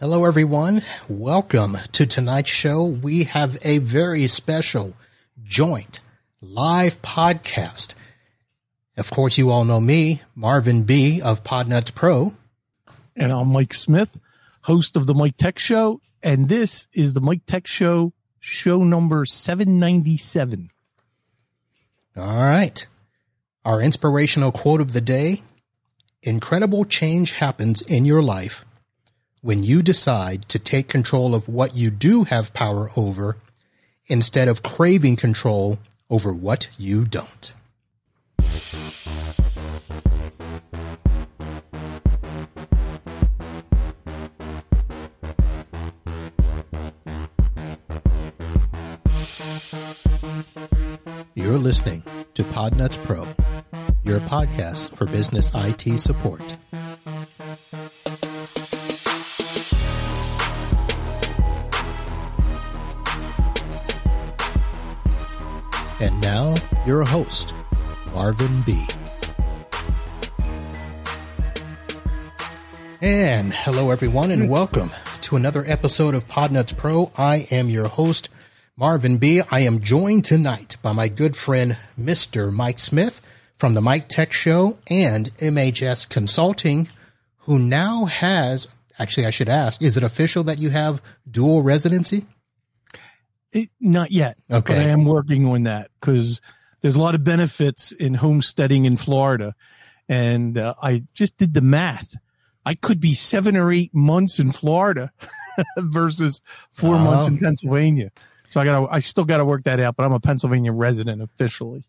Hello, everyone. Welcome to tonight's show. We have a very special joint live podcast. Of course, you all know me, Marvin Bee of Podnutz Pro. And I'm Mike Smith, host of the Mike Tech Show. And this is the Mike Tech Show, show number 797. All right. Our inspirational quote of the day Incredible change happens in your life when you decide to take control of what you do have power over instead of craving control over what you don't. You're listening to Podnutz Pro, your podcast for business IT support. Host, Marvin Bee. And hello, everyone, and welcome to another episode of Podnutz Pro. I am your host, Marvin Bee. I am joined tonight by my good friend, Mr. Mike Smith from the Mike Tech Show and MHS Consulting, who now has, actually, I should ask, is it official that you have dual residency? It, not yet. Okay. But I am working on that because there's a lot of benefits in homesteading in Florida. And uh, I just did the math. I could be seven or eight months in Florida versus 4 Oh. months in Pennsylvania. So I got to, I still got to work that out, but I'm a Pennsylvania resident officially.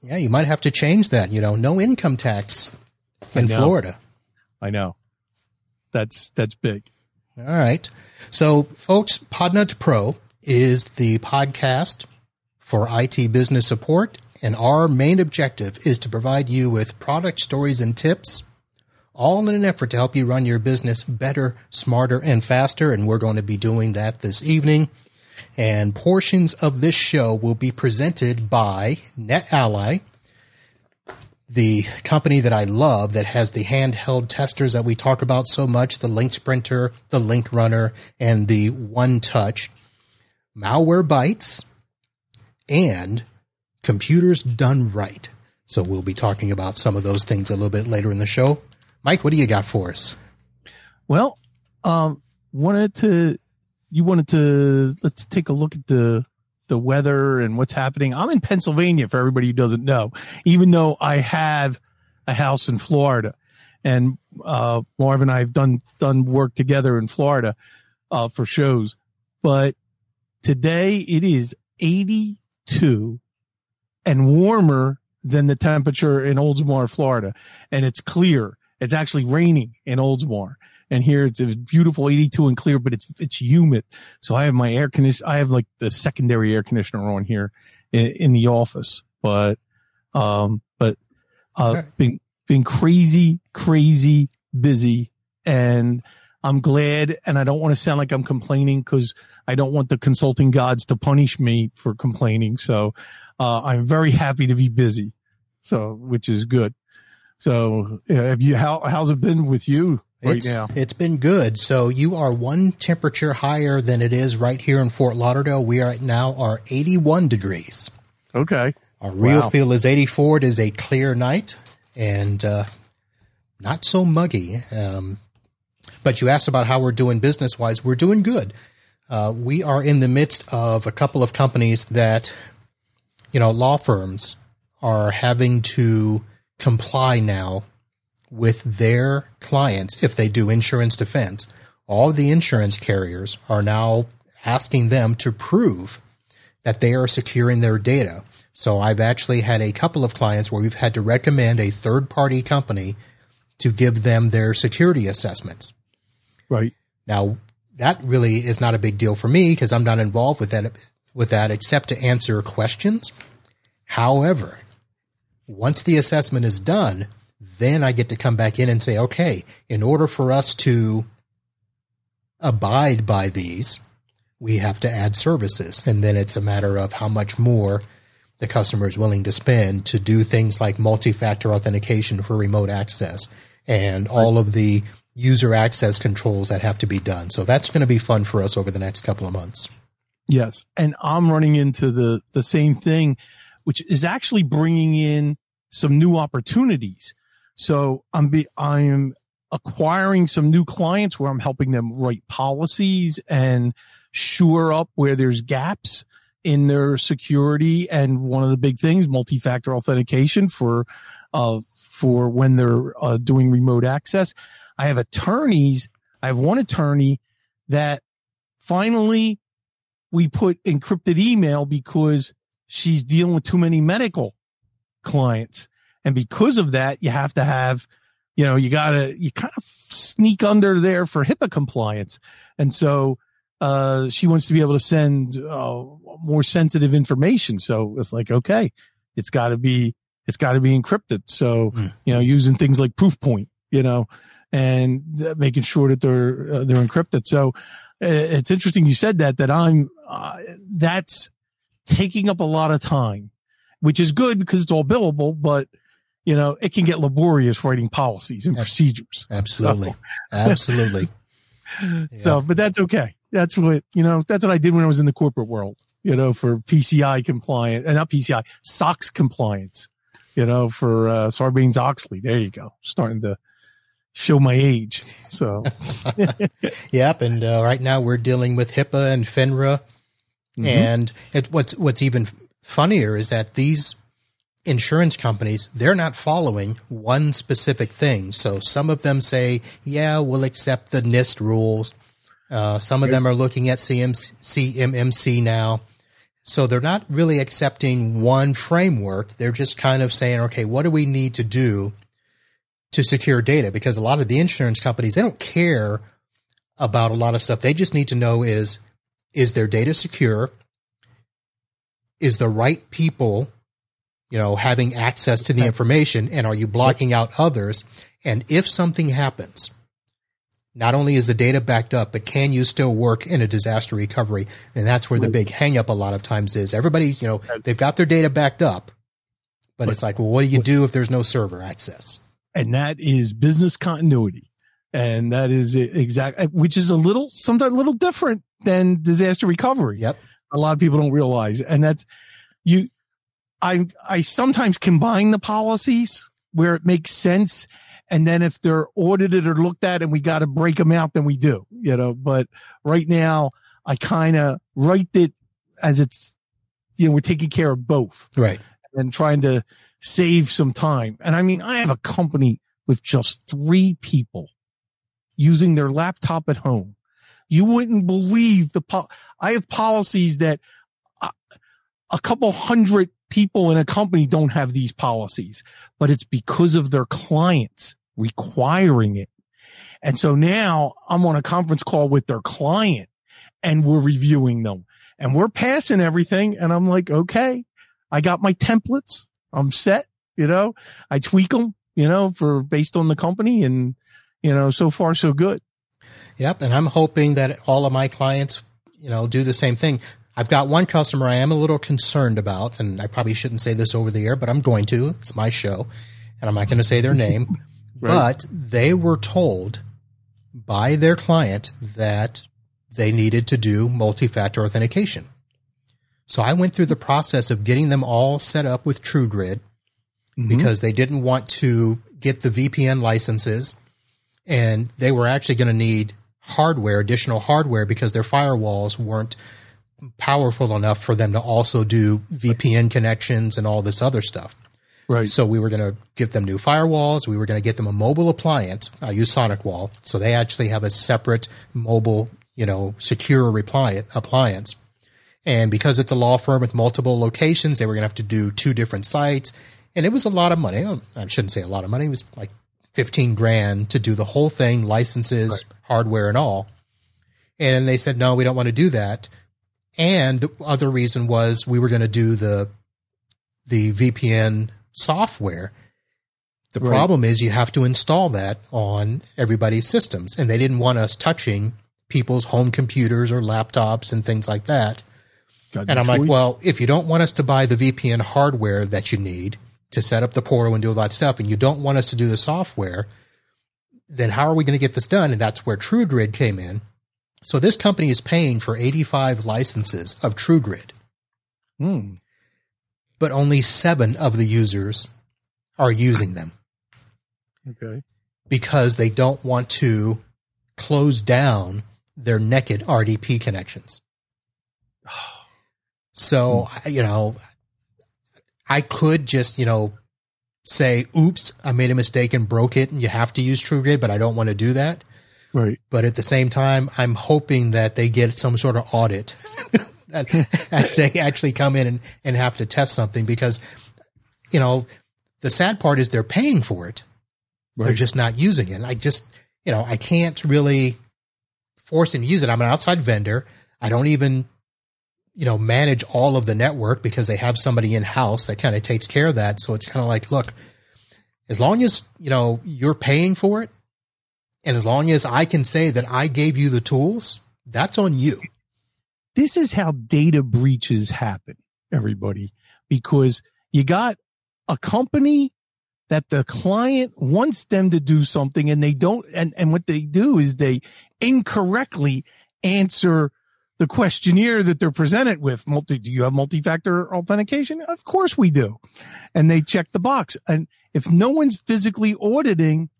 Yeah, you might have to change that. You know, no income tax in know. Florida. I know. That's, that's big. All right. So, folks, Podnutz Pro is the podcast for IT business support, and our main objective is to provide you with product stories and tips, all in an effort to help you run your business better, smarter, and faster. And we're going to be doing that this evening. And portions of this show will be presented by NetAlly, the company that I love that has the handheld testers that we talk about so much, the LinkSprinter, the LinkRunner, and the One Touch, Malwarebytes, and Computers Done Right. So we'll be talking about some of those things a little bit later in the show. Mike, what do you got for us? Well, um, wanted to, you wanted to, let's take a look at the, the weather and what's happening. I'm in Pennsylvania for everybody who doesn't know, even though I have a house in Florida and, uh, Marv and I have done, done work together in Florida, uh, for shows, but today it is 82 and warmer than the temperature in Oldsmar, Florida. And it's clear. It's actually raining in Oldsmar. And here it's a beautiful 82 and clear, but it's, it's humid. So I have my air condition. I have like the secondary air conditioner on here in, in the office, but, um, but, uh, Okay. been, been crazy, crazy busy. And I'm glad. And I don't want to sound like I'm complaining because I don't want the consulting gods to punish me for complaining. So, uh, I'm very happy to be busy. So, which is good. So, uh, have you, how, how's it been with you right it's, now? It's been good. So you are one temperature higher than it is right here in Fort Lauderdale. We right now are 81 degrees. Okay. Our real Wow. feel is 84. It is a clear night and uh, not so muggy. Um, but you asked about how we're doing business wise. We're doing good. Uh, we are in the midst of a couple of companies that, you know, law firms are having to comply now with their clients if they do insurance defense. All the insurance carriers are now asking them to prove that they are securing their data. So I've actually had a couple of clients where we've had to recommend a third party company to give them their security assessments. Right. Now, that really is not a big deal for me because I'm not involved with that with that except to answer questions. However, once the assessment is done, then I get to come back in and say, okay, in order for us to abide by these, we have to add services. And then it's a matter of how much more the customer is willing to spend to do things like multi factor authentication for remote access and all of the user access controls that have to be done. So that's going to be fun for us over the next couple of months. Yes. And I'm running into the, the same thing, which is actually bringing in some new opportunities. So I'm be, I am acquiring some new clients where I'm helping them write policies and shore up where there's gaps in their security. And one of the big things, multi-factor authentication for, uh, for when they're uh, doing remote access. I have attorneys. I have one attorney that finally we put encrypted email because she's dealing with too many medical clients. And because of that, you have to have, you know, you gotta, you kind of sneak under there for HIPAA compliance. And so, uh, she wants to be able to send, uh, more sensitive information. So it's like, okay, it's gotta be, it's gotta be encrypted. So, mm. you know, using things like Proofpoint, you know, and making sure that they're, uh, they're encrypted. So, it's interesting you said that, that I'm, uh, that's taking up a lot of time, which is good because it's all billable, but you know, it can get laborious writing policies and procedures. Absolutely. So, Absolutely. So, but that's okay. That's what, you know, that's what I did when I was in the corporate world, you know, for PCI compliant and uh, not PCI, SOX compliance, you know, for, uh, Sarbanes Oxley. There you go. Starting to, show my age. So, yep. And uh, right now we're dealing with HIPAA and FINRA. Mm-hmm. And it, what's what's even funnier is that these insurance companies they're not following one specific thing. So some of them say, "Yeah, we'll accept the NIST rules." Uh, some of them are looking at CMC, CMMC now. So they're not really accepting one framework. They're just kind of saying, okay, what do we need to do to secure data because a lot of the insurance companies, they don't care about a lot of stuff. They just need to know is, is their data secure? Is the right people, you know, having access to the information and are you blocking out others? And if something happens, not only is the data backed up, but can you still work in a disaster recovery? And that's where the big hangup a lot of times is. Everybody, you know, they've got their data backed up, but it's like, well, what do you do if there's no server access? And that is business continuity. And that is exactly, which is a little, sometimes a little different than disaster recovery. Yep. A lot of people don't realize. And that's you, I, I sometimes combine the policies where it makes sense. And then if they're audited or looked at and we got to break them out, then we do, you know, but right now I kind of write it as it's, you know, we're taking care of both. Right. And trying to save some time. And I mean, I have a company with just three people using their laptop at home. You wouldn't believe the, po- I have policies that a, a couple hundred people in a company don't have these policies, but it's because of their clients requiring it. And so now I'm on a conference call with their client and we're reviewing them and we're passing everything. And I'm like, okay, I got my templates. I'm set. You know, I tweak them, you know, for based on the company and, you know, so far so good. Yep. And I'm hoping that all of my clients, you know, do the same thing. I've got one customer I am a little concerned about, and I probably shouldn't say this over the air, but I'm going to. It's my show, and I'm not going to say their name. right. But they were told by their client that they needed to do multi factor authentication. So I went through the process of getting them all set up with TruGrid mm-hmm. because they didn't want to get the VPN licenses and they were actually going to need hardware, additional hardware because their firewalls weren't powerful enough for them to also do VPN connections and all this other stuff. Right. So we were going to give them new firewalls. We were going to get them a mobile appliance. I use SonicWall. So they actually have a separate mobile, you know, secure appliance. And because it's a law firm with multiple locations, they were going to have to do two different sites. And it was a lot of money. I shouldn't say a lot of money. It was like 15 grand to do the whole thing, licenses, right. hardware and all. And they said, no, we don't want to do that. And the other reason was we were going to do the, the VPN software. The right. problem is you have to install that on everybody's systems and they didn't want us touching people's home computers or laptops and things like that and I'm choice. like, well, if you don't want us to buy the VPN hardware that you need to set up the portal and do all that stuff, and you don't want us to do the software, then how are we going to get this done? And that's where TruGrid came in. So this company is paying for 85 licenses of TruGrid, Hmm. but only seven of the users are using them Okay. because they don't want to close down their naked RDP connections. So, you know, I could just, you know, say, oops, I made a mistake and broke it and you have to use TruGrid, but I don't want to do that. Right. But at the same time, I'm hoping that they get some sort of audit that, that they actually come in and, and have to test something because, you know, the sad part is they're paying for it. They're just not using it. I just, you know, I can't really force them to use it. I'm an outside vendor. I don't even, you know, manage all of the network because they have somebody in house that kind of takes care of that. So it's kind of like, look, as long as, you know, you're paying for it and as long as I can say that I gave you the tools, that's on you. this is how data breaches happen, everybody, because you got a company that the client wants them to do something and they don't, and, and what they do is they incorrectly answer the questionnaire that they're presented with. Multi, do you have multi-factor authentication? Of course we do. And they check the box. And if no one's physically auditing,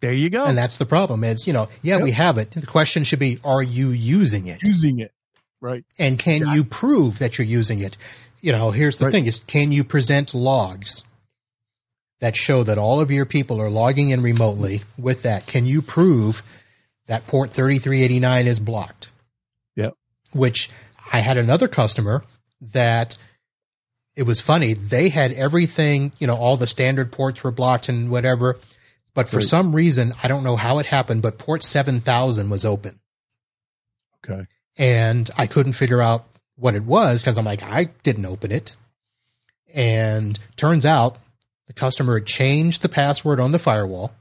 there you go. And that's the problem is, you know, yeah, we have it. The question should be, are you using it? using it. Right. And can you prove that you're using it? You know, here's the Right. thing is can you present logs that show that all of your people are logging in remotely with that? Can you prove that port 3389 is blocked? Which I had another customer that it was funny. They had everything, you know, all the standard ports were blocked and whatever. But for Right. some reason, I don't know how it happened, but port 7000 was open Okay. and I couldn't figure out what it was because I'm like, I didn't open it. And turns out the customer had changed the password on the firewall,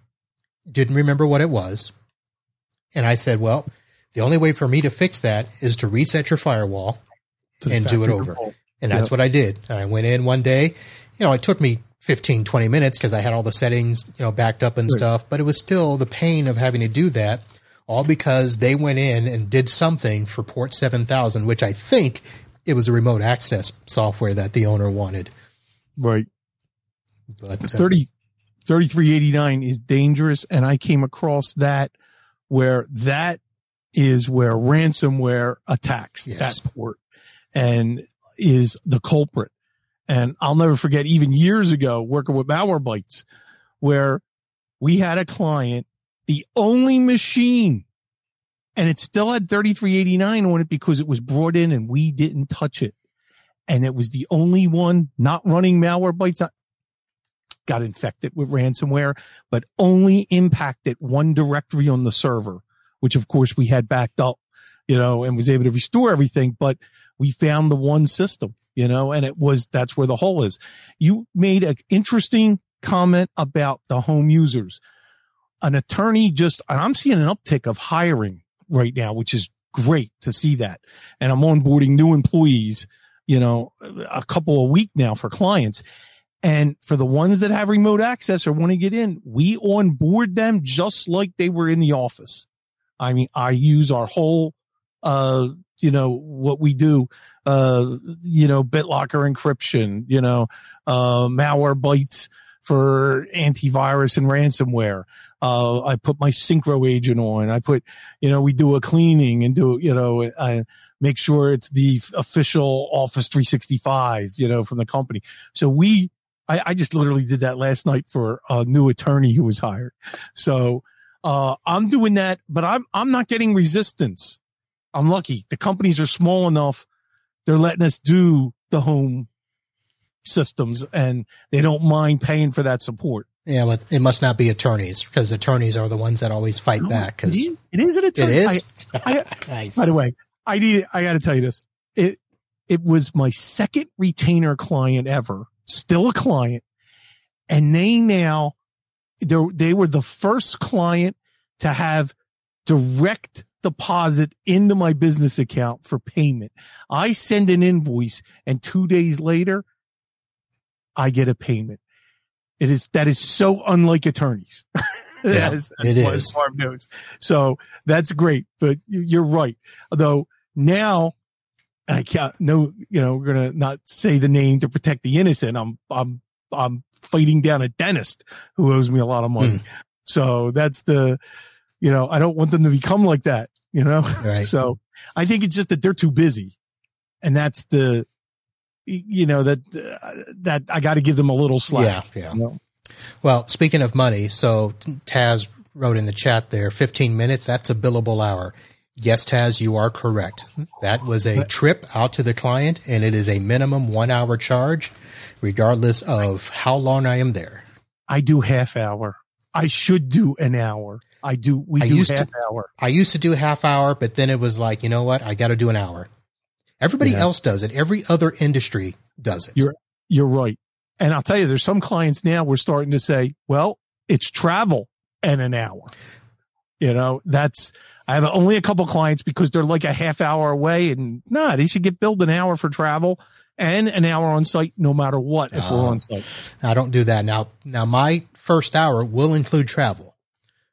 didn't remember what it was. And I said, well, the only way for me to fix that is to reset your firewall. To And do it over. default. And that's Yep. what I did. I went in one day, you know, it took me 15, 20 minutes because I had all the settings, you know, backed up and Right. stuff, but it was still the pain of having to do that all because they went in and did something for port 7000, which I think it was a remote access software that the owner wanted. Right. But uh, 30, 3389 is dangerous. And I came across that where that is where ransomware attacks Yes. that port and is the culprit. And I'll never forget even years ago working with Malwarebytes where we had a client, the only machine and it still had 3389 on it because it was brought in and we didn't touch it. And it was the only one not running Malwarebytes, not got infected with ransomware, but only impacted one directory on the server, which of course we had backed up, you know, and was able to restore everything. But we found the one system, you know, and it was, that's where the hole is. You made an interesting comment about the home users. An attorney just, I'm seeing an uptick of hiring right now, which is great to see that. And I'm onboarding new employees, you know, a couple a week now for clients. And for the ones that have remote access or want to get in, we onboard them just like they were in the office. I mean, I use our whole, uh, you know, what we do, uh, you know, BitLocker encryption, you know, uh, Malwarebytes for antivirus and ransomware. Uh, I put my Syncro agent on. I put, you know, we do a cleaning and do, you know, uh, make sure it's the official Office 365, you know, from the company. So we, I, I just literally did that last night for a new attorney who was hired. So, uh, I'm doing that, but I'm, I'm not getting resistance. I'm lucky. The companies are small enough. They're letting us do the home systems and they don't mind paying for that support. yeah, but it must not be attorneys because attorneys are the ones that always fight back because it is an it attorney. is. I, nice. By the way, I need, I got to tell you this. It, it was my second retainer client ever, still a client. And they now, they they were the first client to have direct deposit into my business account for payment. I send an invoice and two days later, I get a payment. It is, that is so unlike attorneys. Yeah, as, it as is. Knows. So that's great. But you- you're right. Although now, and I can't, no, you know, we're going to not say the name to protect the innocent. I'm, I'm, I'm fighting down a dentist who owes me a lot of money. So that's the, you know, I don't want them to become like that, you know? Right. So I think it's just that they're too busy. And that's the, you know, that, uh, that I got to give them a little slack. Yeah. Yeah. you know? Well, speaking of money, so Taz wrote in the chat there 15 minutes, that's a billable hour. Yes, Taz, you are correct. That was a trip out to the client and it is a minimum one hour charge, regardless of how long I am there. I do half hour. I should do an hour. I do. We I do used to- half hour. I used to do half hour, but then it was like, you know what? I got to do an hour. Everybody Yeah. else does it. Every other industry does it. You're- You're right. And I'll tell you, there's some clients now we're starting to say, well, it's travel and an hour. You know, that's, I have only a couple clients because they're like a half hour away and nah, they should get billed an hour for travel and an hour on site no matter what if we're Oh. on ah. site. I don't do that now. Now my first hour will include travel.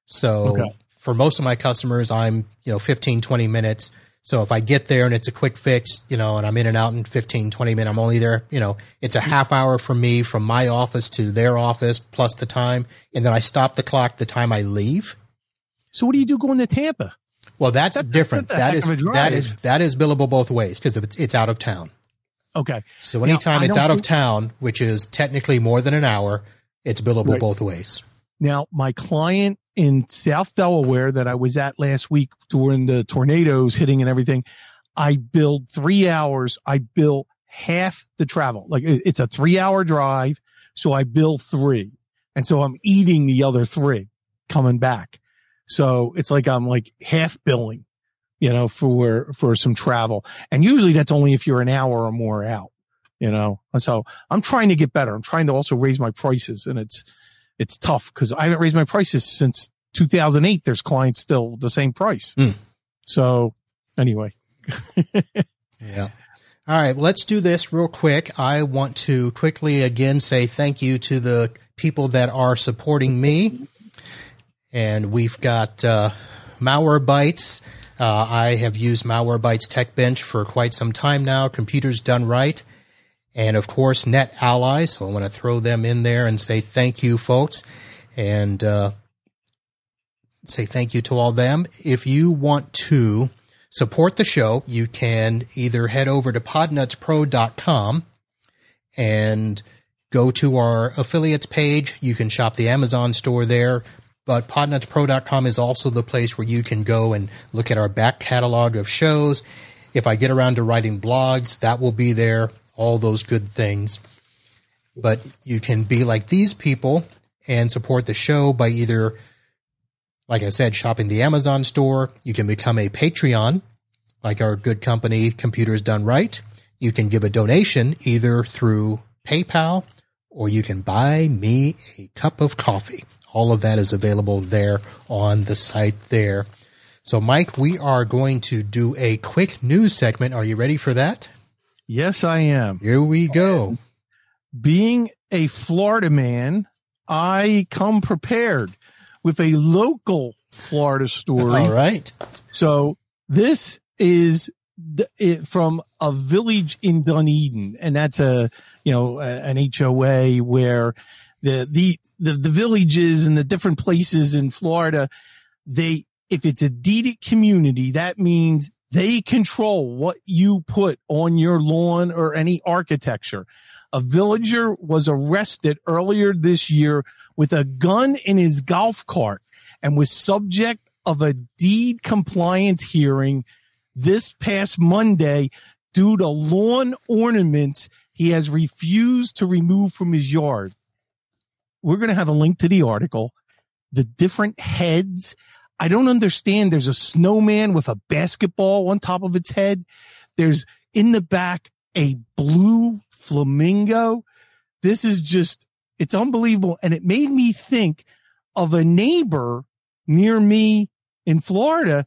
So Okay. for most of my customers, I'm, you know, 15, 20 minutes. So if I get there and it's a quick fix, you know, and I'm in and out in 15, 20 minutes, I'm only there, you know, it's a half hour for me from my office to their office plus the time. And then I stop the clock the time I leave. So what do you do going to Tampa? Well, that's That- different. that's a That is, of a drive. that is, that is billable both ways because it's, it's out of town. Okay. So anytime I it's out of town, which is technically more than an hour, it's billable Right. both ways. Now, my client in South Delaware that I was at last week during the tornadoes hitting and everything, I billed three hours. I bill half the travel. Like it's a three hour drive. So I bill three. And so I'm eating the other three coming back. So it's like I'm like half billing, you know, for, for some travel. And usually that's only if you're an hour or more out, you know? And so I'm trying to get better. I'm trying to also raise my prices and it's, it's tough because I haven't raised my prices since 2008. There's clients still the same price. Hmm. So anyway, Yeah. All right, let's do this real quick. I want to quickly again say thank you to the people that are supporting me. And we've got uh, Malwarebytes. Uh, I have used Malwarebytes Tech Bench for quite some time now. Computers done right. And of course, NetAlly. So I want to throw them in there and say thank you, folks. And uh, say thank you to all them. If you want to support the show, you can either head over to podnutzpro.com and go to our affiliates page. You can shop the Amazon store there, but podnutzpro.com is also the place where you can go and look at our back catalog of shows. If I get around to writing blogs, that will be there, all those good things. But you can be like these people and support the show by either like I said, shopping the Amazon store. You can become a Patreon, like our good company, Computers Done Right. You can give a donation either through PayPal or you can buy me a cup of coffee. All of that is available there on the site there. So, Mike, we are going to do a quick news segment. Are you ready for that? yes, I am. Here we go. Being a Florida man, I come prepared with a local Florida story. All right. So this is the, it, from a village in Dunedin, and that's a you know a, an HOA where the, the the the villages and the different places in Florida, they if it's a deeded community, that means they control what you put on your lawn or any architecture. A villager was arrested earlier this year with a gun in his golf cart and was subject of a deed compliance hearing this past Monday due to lawn ornaments he has refused to remove from his yard. We're going to have a link to the article, the different heads. I don't understand. There's a snowman with a basketball on top of its head. There's in the back a blue flamingo. This is just, it's unbelievable. And it made me think of a neighbor near me in Florida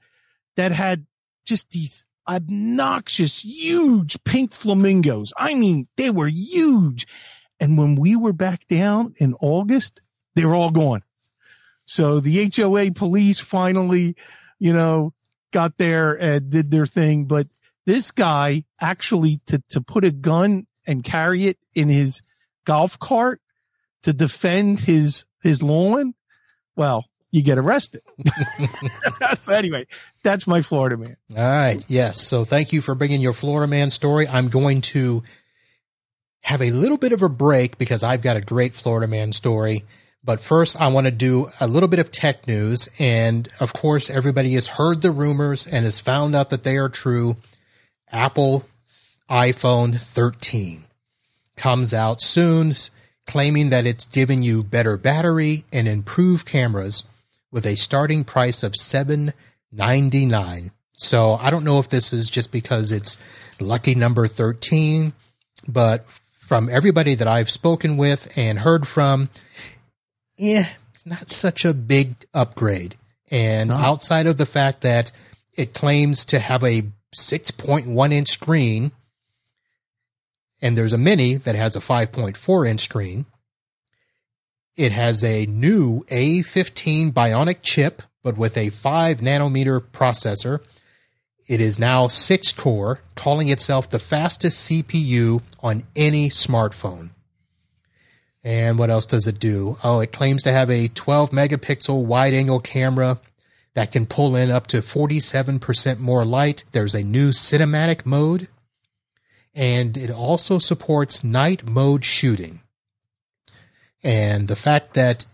that had just these obnoxious, huge pink flamingos. I mean, they were huge. And when we were back down in August, they were all gone. So the HOA police finally, you know, got there and did their thing. But this guy actually to, to put a gun and carry it in his golf cart to defend his, his lawn. Well, you get arrested. so anyway, that's my Florida man. All right. Yes. So thank you for bringing your Florida man story. I'm going to have a little bit of a break because I've got a great Florida man story. But first, I want to do a little bit of tech news. And of course, everybody has heard the rumors and has found out that they are true. Apple iPhone 13 comes out soon, claiming that it's giving you better battery and improved cameras with a starting price of 799 so i don't know if this is just because it's lucky number 13 but from everybody that i've spoken with and heard from yeah it's not such a big upgrade and outside of the fact that it claims to have a 6.1 inch screen and there's a mini that has a 5.4 inch screen it has a new A15 Bionic chip, but with a 5 nanometer processor. It is now 6 core, calling itself the fastest CPU on any smartphone. And what else does it do? Oh, it claims to have a 12 megapixel wide angle camera that can pull in up to 47% more light. There's a new cinematic mode. And it also supports night mode shooting. And the fact that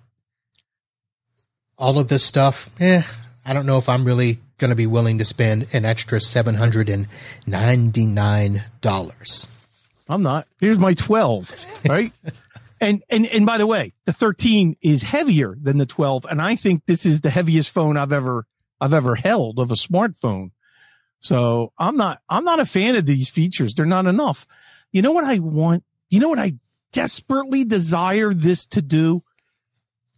all of this stuff, eh, I don't know if I'm really going to be willing to spend an extra $799. I'm not. Here's my 12, right? and, and, and by the way, the 13 is heavier than the 12. And I think this is the heaviest phone I've ever, I've ever held of a smartphone. So I'm not, I'm not a fan of these features. They're not enough. You know what I want? You know what I desperately desire this to do?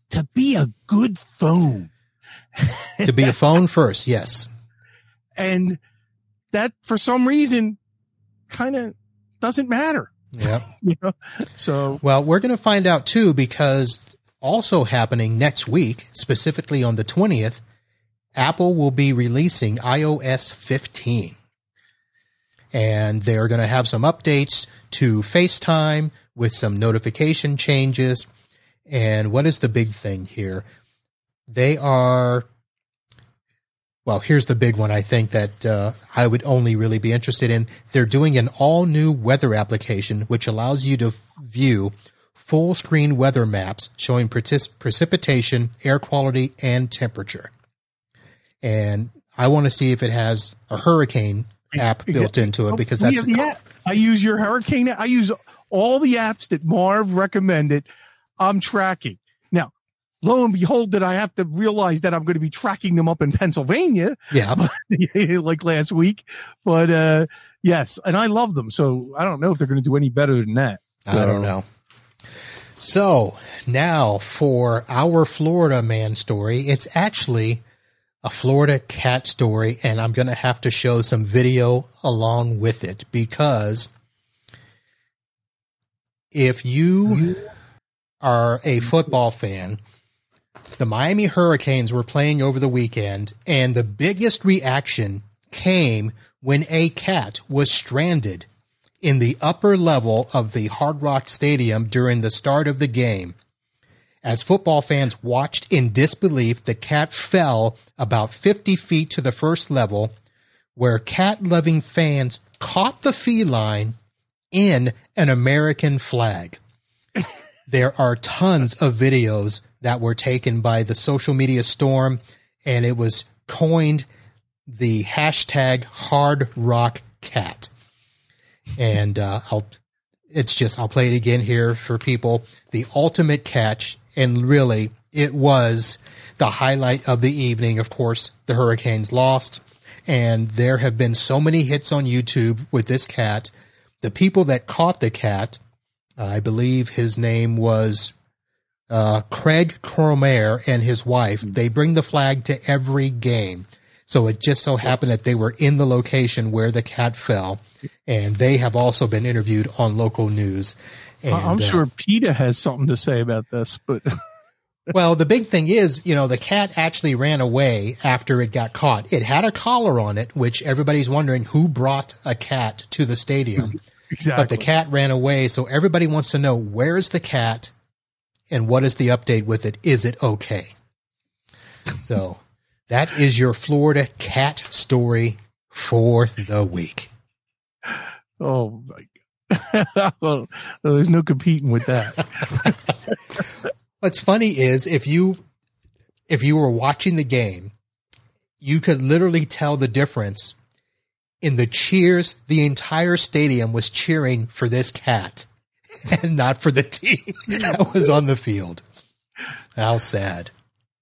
To be a good phone. To be a phone first, yes. And that for some reason kind of doesn't matter. Yeah. you know? So well, we're going to find out too because also happening next week, specifically on the 20th, Apple will be releasing iOS 15. And they're going to have some updates to FaceTime, with some notification changes. And what is the big thing here? They are, well, here's the big one I think that uh, I would only really be interested in. They're doing an all new weather application, which allows you to view full screen weather maps showing precipitation, air quality, and temperature. And I want to see if it has a hurricane app built into it because that's. I use your hurricane. I use all the apps that Marv recommended, I'm tracking. Lo and behold, that I have to realize that I'm going to be tracking them up in Pennsylvania. Yeah. like last week. But, uh, yes. And I love them. So I don't know if they're going to do any better than that. So. I don't know. So now for our Florida man story, it's actually a Florida cat story, and I'm going to have to show some video along with it because if you are a football fan, the Miami Hurricanes were playing over the weekend, and the biggest reaction came when a cat was stranded in the upper level of the Hard Rock Stadium during the start of the game. As football fans watched in disbelief, the cat fell about 50 feet to the first level, where cat loving fans caught the feline in an American flag. there are tons of videos that were taken by the social media storm, and it was coined the hashtag hard rock cat. And uh, I'll, it's just, I'll play it again here for people. The ultimate catch, and really, it was the highlight of the evening. Of course, the Hurricanes lost, and there have been so many hits on YouTube with this cat the people that caught the cat, I believe his name was uh, Craig Cromer and his wife, they bring the flag to every game. So it just so happened that they were in the location where the cat fell, and they have also been interviewed on local news. And, I'm uh, sure PETA has something to say about this, but well, the big thing is, you know, the cat actually ran away after it got caught. It had a collar on it, which everybody's wondering who brought a cat to the stadium. Exactly. But the cat ran away, so everybody wants to know where's the cat and what is the update with it? Is it okay? So that is your Florida cat story for the week. Oh my god. well, there's no competing with that. What's funny is if you if you were watching the game, you could literally tell the difference in the cheers. The entire stadium was cheering for this cat and not for the team that was on the field. How sad.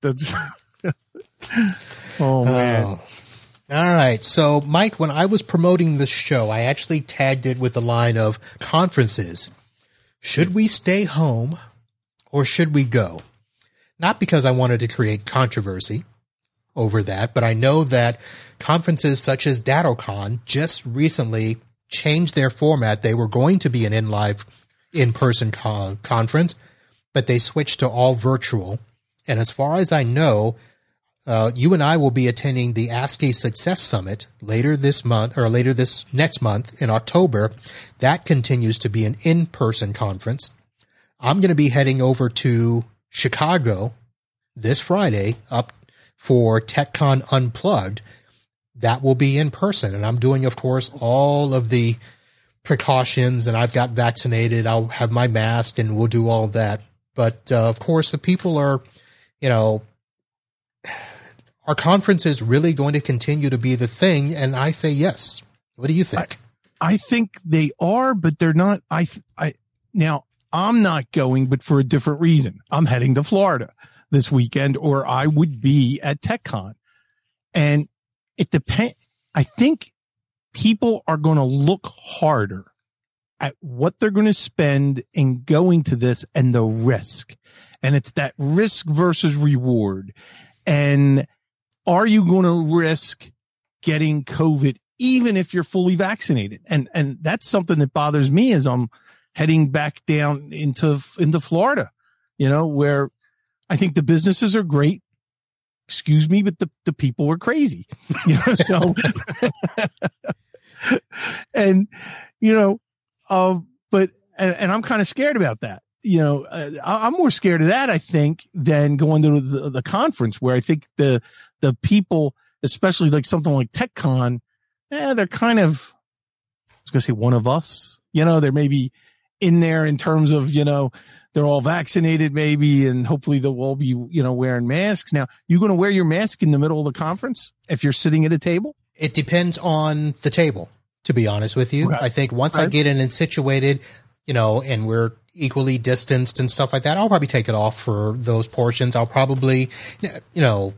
That's Oh man. Oh. All right. So, Mike, when I was promoting this show, I actually tagged it with the line of conferences. Should we stay home or should we go? Not because I wanted to create controversy over that, but I know that conferences such as DattoCon just recently changed their format. They were going to be an in live, in person con- conference, but they switched to all virtual. And as far as I know, uh, you and I will be attending the ASCII Success Summit later this month or later this next month in October. That continues to be an in person conference. I'm going to be heading over to Chicago this Friday up for TechCon Unplugged. That will be in person. And I'm doing, of course, all of the precautions and I've got vaccinated. I'll have my mask and we'll do all that. But uh, of course, the people are, you know, are conferences really going to continue to be the thing? And I say yes. What do you think? I think they are, but they're not. I, I, now I'm not going, but for a different reason. I'm heading to Florida this weekend, or I would be at TechCon. And it depends. I think people are going to look harder at what they're going to spend in going to this and the risk. And it's that risk versus reward. And are you going to risk getting COVID even if you're fully vaccinated? And, and that's something that bothers me as I'm heading back down into, into Florida, you know, where I think the businesses are great. Excuse me, but the, the people were crazy, you know, so, and, you know, uh, but, and, and I'm kind of scared about that you know, uh, I'm more scared of that, I think, than going to the, the, conference where I think the, the people, especially like something like TechCon, eh, they're kind of, I was to say one of us, you know, they're maybe in there in terms of, you know, they're all vaccinated maybe, and hopefully they'll all be, you know, wearing masks. Now, you going to wear your mask in the middle of the conference if you're sitting at a table? It depends on the table, to be honest with you. Okay. I think once Okay. I get in and situated, you know, and we're equally distanced and stuff like that, I'll probably take it off for those portions. I'll probably, you know,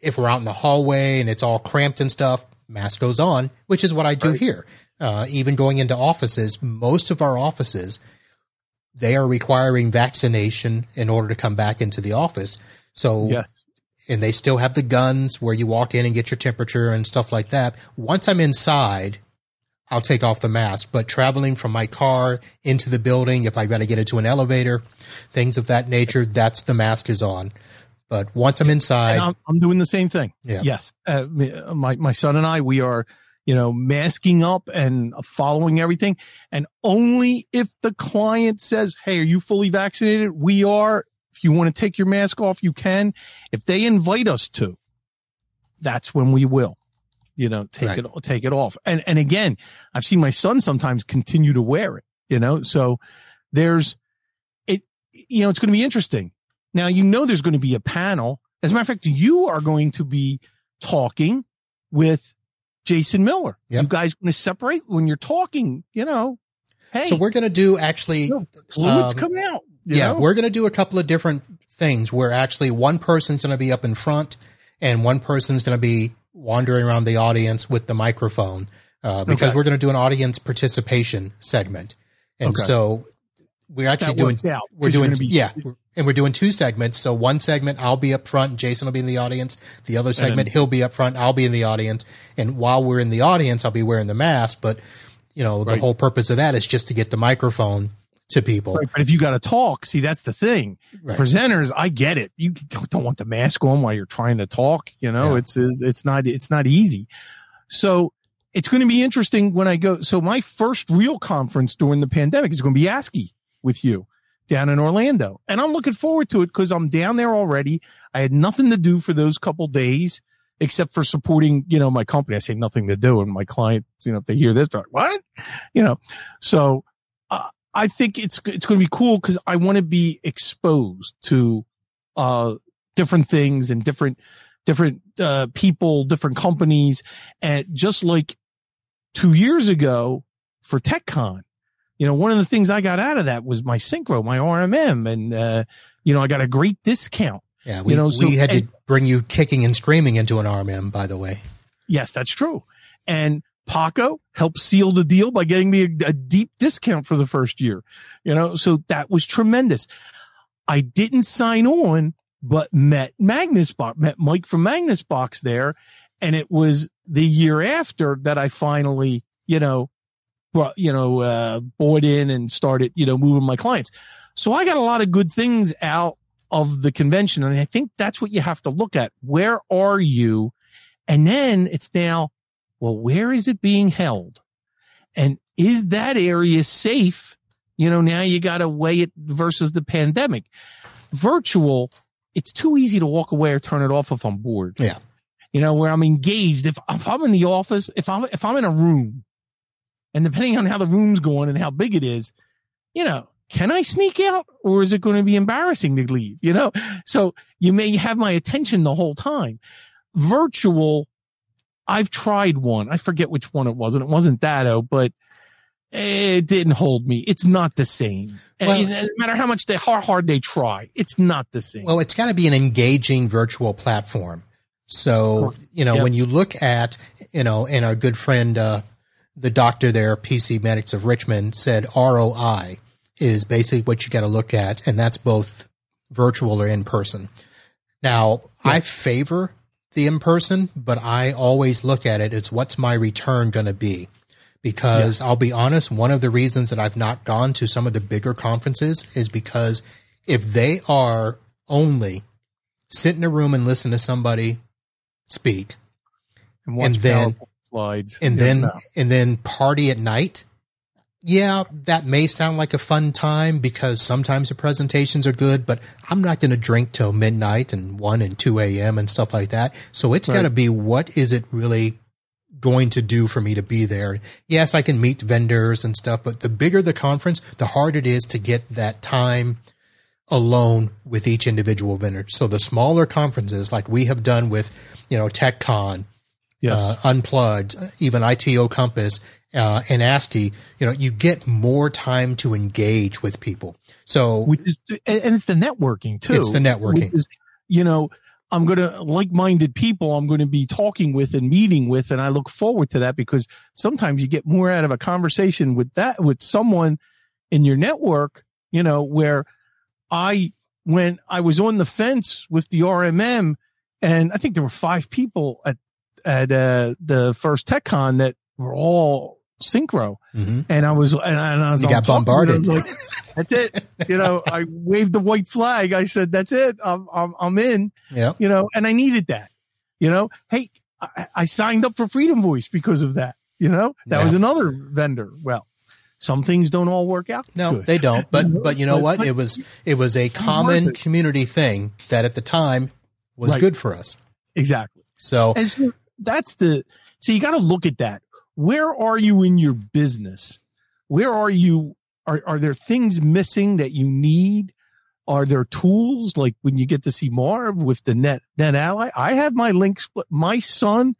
if we're out in the hallway and it's all cramped and stuff, mask goes on, which is what I do Right. here. Uh, even going into offices, most of our offices, they are requiring vaccination in order to come back into the office. So Yes. And they still have the guns where you walk in and get your temperature and stuff like that. Once I'm inside, I'll take off the mask. But traveling from my car into the building, if I got to get into an elevator, things of that nature, that's the mask is on. But once I'm inside, I'm, I'm doing the same thing. Yeah. Yes. Uh, my, my son and I, we are, you know, masking up and following everything. And only if the client says, Hey, are you fully vaccinated? We are. If you want to take your mask off, you can. If they invite us to, that's when we will, you know, take Right. it, take it off. And, and again, I've seen my son sometimes continue to wear it, you know, so there's it, you know, it's going to be interesting. Now, you know, there's going to be a panel. As a matter of fact, you are going to be talking with Jason Miller. Yep. You guys going to separate when you're talking, you know, hey, so we're going to do actually, No, fluids um, come out. Yeah, know? we're going to do a couple of different things where actually one person's going to be up in front and one person's going to be wandering around the audience with the microphone uh, because Okay. we're going to do an audience participation segment. And Okay. so we're actually that doing, out. we're doing, be- yeah, we're- and we're doing two segments. So one segment, I'll be up front, Jason will be in the audience. The other segment, he'll be up front, I'll be in the audience. And while we're in the audience, I'll be wearing the mask. But, you know, the Right. whole purpose of that is just to get the microphone to people. Right, but if you got to talk, see, that's the thing. Right. Presenters, I get it. You don't, don't want the mask on while you're trying to talk. You know, Yeah. it's, it's not it's not easy. So it's going to be interesting when I go. So my first real conference during the pandemic is going to be ASCII with you down in Orlando, and I'm looking forward to it because I'm down there already. I had nothing to do for those couple days except for supporting, you know, my company. I say nothing to do, and my clients, you know, if they hear this, they're like, "What?" You know, so. I think it's it's going to be cool because I want to be exposed to uh different things and different different uh people, different companies, and just like two years ago for TechCon, you know, one of the things I got out of that was my Syncro, my RMM, and uh, you know, I got a great discount. Yeah, we, You know, so- we had to bring you kicking and screaming into an RMM, by the way. Yes, that's true. And Paco helped seal the deal by getting me a, a deep discount for the first year. You know, so that was tremendous. I didn't sign on, but met Magnus Box, met Mike from Magnus Box there. And it was the year after that I finally, you know, brought, you know, uh, bought in and started, you know, moving my clients. So I got a lot of good things out of the convention. And I think that's what you have to look at. Where are you? And then it's now, well, where is it being held? And is that area safe? You know, now you got to weigh it versus the pandemic. Virtual, it's too easy to walk away or turn it off if I'm bored. Yeah. You know, where I'm engaged. If, if I'm in the office, if I'm, if I'm in a room and depending on how the room's going and how big it is, you know, can I sneak out or is it going to be embarrassing to leave? You know, so you may have my attention the whole time. Virtual, I've tried one. I forget which one it was, and it wasn't Datto, but it didn't hold me. It's not the same. Well- it doesn't matter how much they how hard they try, it's not the same. Well, it's got to be an engaging virtual platform. So, you know, Yep. when you look at, you know, and our good friend, uh, the doctor there, PC Medics of Richmond said ROI is basically what you got to look at. And that's both virtual or in person. Now, I favor the in person, but I always look at it as what's my return going to be? Because I'll be honest, one of the reasons that I've not gone to some of the bigger conferences is because if they are only sit in a room and listen to somebody speak and, and then- slides, and Yeah, then no. and then party at night yeah that may sound like a fun time because sometimes the presentations are good but i'm not going to drink till midnight and 1 and 2 a.m and stuff like that. So it's got to be what is it really going to do for me to be there? Yes i can meet vendors and stuff but the bigger the conference the harder it is to get that time alone with each individual vendor. So the smaller conferences like we have done with you know techcon yes, uh, unplugged, even ITO Compass uh, and ASCII, you know, you get more time to engage with people. So which is and it's the networking too. It's the networking. is, you know, I'm gonna like-minded people. I'm going to be talking with and meeting with, and I look forward to that because sometimes you get more out of a conversation with that with someone in your network. You know, where I when I was on the fence with the RMM, and I think there were five people at at uh, the first TechCon that were all Syncro mhm. and I was and, I- and I was got top of I bombarded. was like, that's it. You know, I waved the white flag. I said, "That's it. I'm I'm I'm in." yeah, You know, and I needed that. You know, hey, I, I signed up for Freedom Voice because of that. You know, that Yeah. was another vendor. Well, some things don't all work out. no, good. they don't. But but you know what? It was it was a common it. community thing that at the time was Right. good for us. exactly. So so that's the so you got to look at that. Where are you in your business? Where are you? Are are there things missing that you need? Are there tools like when you get to see Marv with the net NetAlly? I have my link split. My son,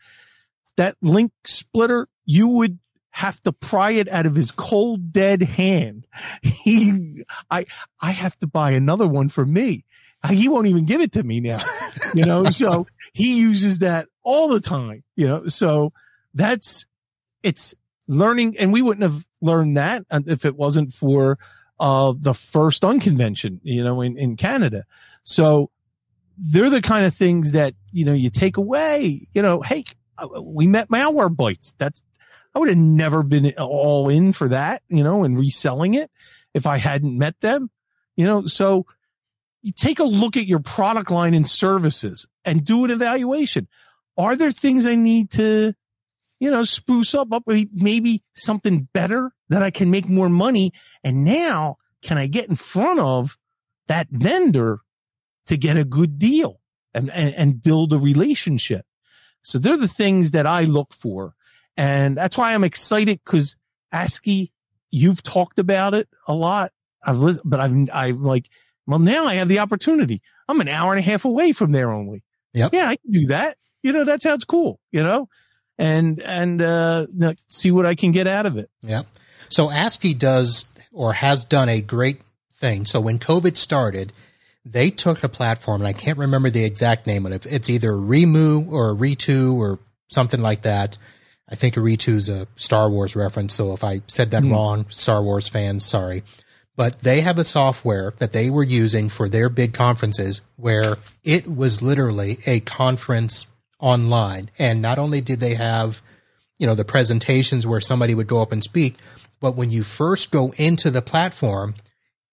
that link splitter, you would have to pry it out of his cold dead hand. He, I, I have to buy another one for me. He won't even give it to me now, you know. so he uses that all the time, you know. So that's it's learning, and we wouldn't have learned that if it wasn't for uh the first unconvention, you know, in in Canada. So they're the kind of things that you know you take away. You know, hey, uh, we met Malwarebytes. That's I would have never been all in for that, you know, and reselling it. if I hadn't met them. You know, so you take a look at your product line and services and do an evaluation. Are there things I need to, you know, spruce up, up maybe something better that I can make more money? And now can I get in front of that vendor to get a good deal and, and, and build a relationship? So they're the things that I look for. And that's why I'm excited because ASCII, you've talked about it a lot. I've listened, but I've, I'm like, well, now I have the opportunity. I'm an hour and a half away from there only. Yep. Yeah, I can do that. You know, that sounds cool, you know, and, and, uh, see what I can get out of it. Yeah. So ASCII does or has done a great thing. So when COVID started, they took a platform and I can't remember the exact name of it. It's either Remu or Ritu or something like that. I think Ritu is a Star Wars reference. So if I said that mm. wrong, Star Wars fans, sorry but they have a software that they were using for their big conferences where it was literally a conference online. And not only did they have, you know, the presentations where somebody would go up and speak, but when you first go into the platform,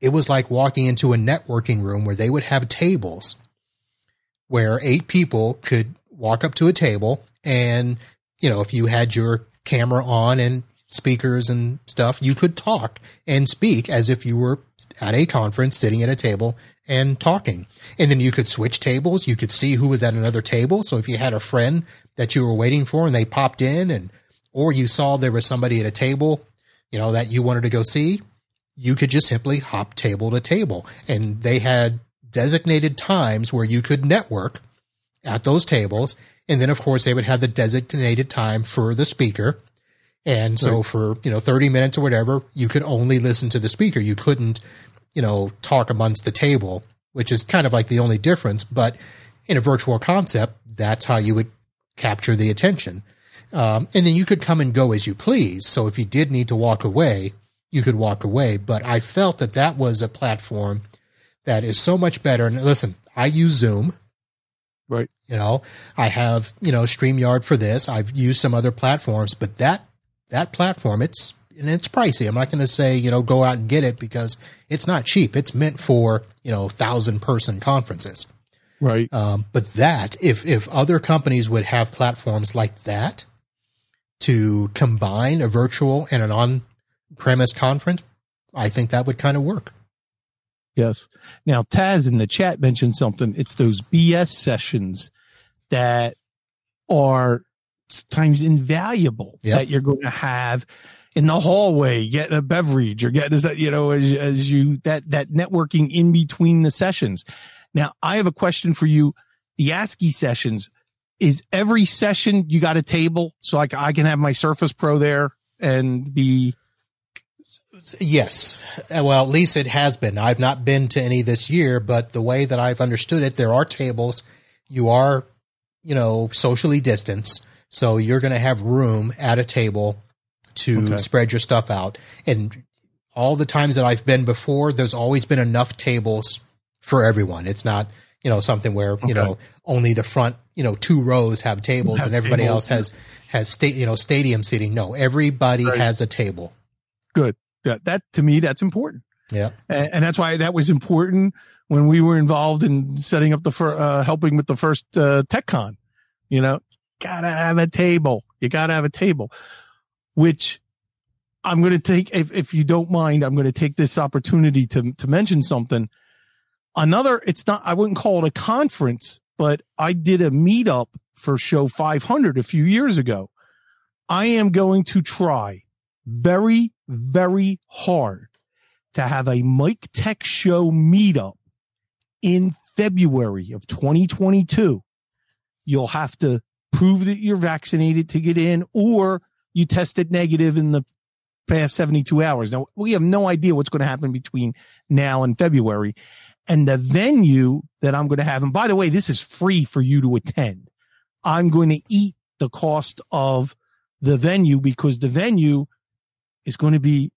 it was like walking into a networking room where they would have tables where eight people could walk up to a table and, you know, if you had your camera on and speakers and stuff, you could talk and speak as if you were at a conference sitting at a table and talking. And then you could switch tables. You could see who was at another table. So if you had a friend that you were waiting for and they popped in and, or you saw there was somebody at a table, you know, that you wanted to go see, you could just simply hop table to table. And they had designated times where you could network at those tables. And then, of course, they would have the designated time for the speaker and so right. for, you know, 30 minutes or whatever, you could only listen to the speaker. You couldn't, you know, talk amongst the table, which is kind of like the only difference. But in a virtual concept, that's how you would capture the attention. Um, and then you could come and go as you please. So if you did need to walk away, you could walk away. But I felt that that was a platform that is so much better. And listen, I use Zoom. Right. You know, I have, you know, StreamYard for this. I've used some other platforms, but that that platform, it's and it's pricey. I'm not going to say you know go out and get it because it's not cheap. It's meant for you know thousand person conferences, right? Um, but that if if other companies would have platforms like that to combine a virtual and an on premise conference, I think that would kind of work. Yes. Now Taz in the chat mentioned something. It's those BS sessions that are times invaluable yep. that you're going to have in the hallway, getting a beverage or getting that, you know, as, as you, that, that networking in between the sessions. Now I have a question for you. The ASCII sessions is every session you got a table so like I can have my Surface Pro there and be Yes. Well, at least it has been. I've not been to any this year, but the way that I've understood it, there are tables. You are, you know, socially distanced. So you're going to have room at a table to okay. spread your stuff out. And all the times that I've been before, there's always been enough tables for everyone. It's not, you know, something where, okay. you know, only the front, you know, two rows have tables have and everybody tables. else has, has state, you know, stadium seating. No, everybody right. has a table. Good. Yeah, that to me, that's important. Yeah. And, and, that's why that was important when we were involved in setting up the, fir- uh, helping with the first, uh, TechCon, you know, gotta have a table. You gotta have a table, which I'm going to take, if, if you don't mind, I'm going to take this opportunity to, to mention something. Another, it's not, I wouldn't call it a conference, but I did a meetup for show 500 a few years ago. I am going to try very, very hard to have a Mike Tech show meetup in February of 2022. You'll have to prove that you're vaccinated to get in or you tested negative in the past 72 hours. Now we have no idea what's going to happen between now and February and the venue that I'm going to have. And by the way, this is free for you to attend. I'm going to eat the cost of the venue because the venue is going to be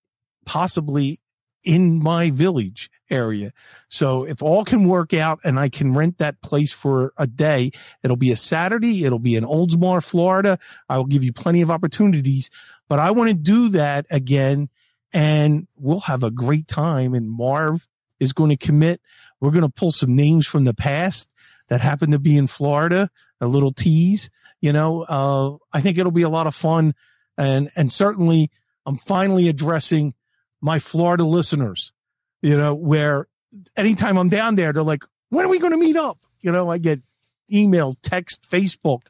possibly in my village area. So if all can work out and I can rent that place for a day, it'll be a Saturday. It'll be in Oldsmar, Florida. I will give you plenty of opportunities, but I want to do that again and we'll have a great time. And Marv is going to commit. We're going to pull some names from the past that happen to be in Florida, a little tease. You know, uh, I think it'll be a lot of fun. And, and certainly I'm finally addressing my Florida listeners, you know, where anytime I'm down there, they're like, when are we going to meet up? You know, I get emails, text, Facebook,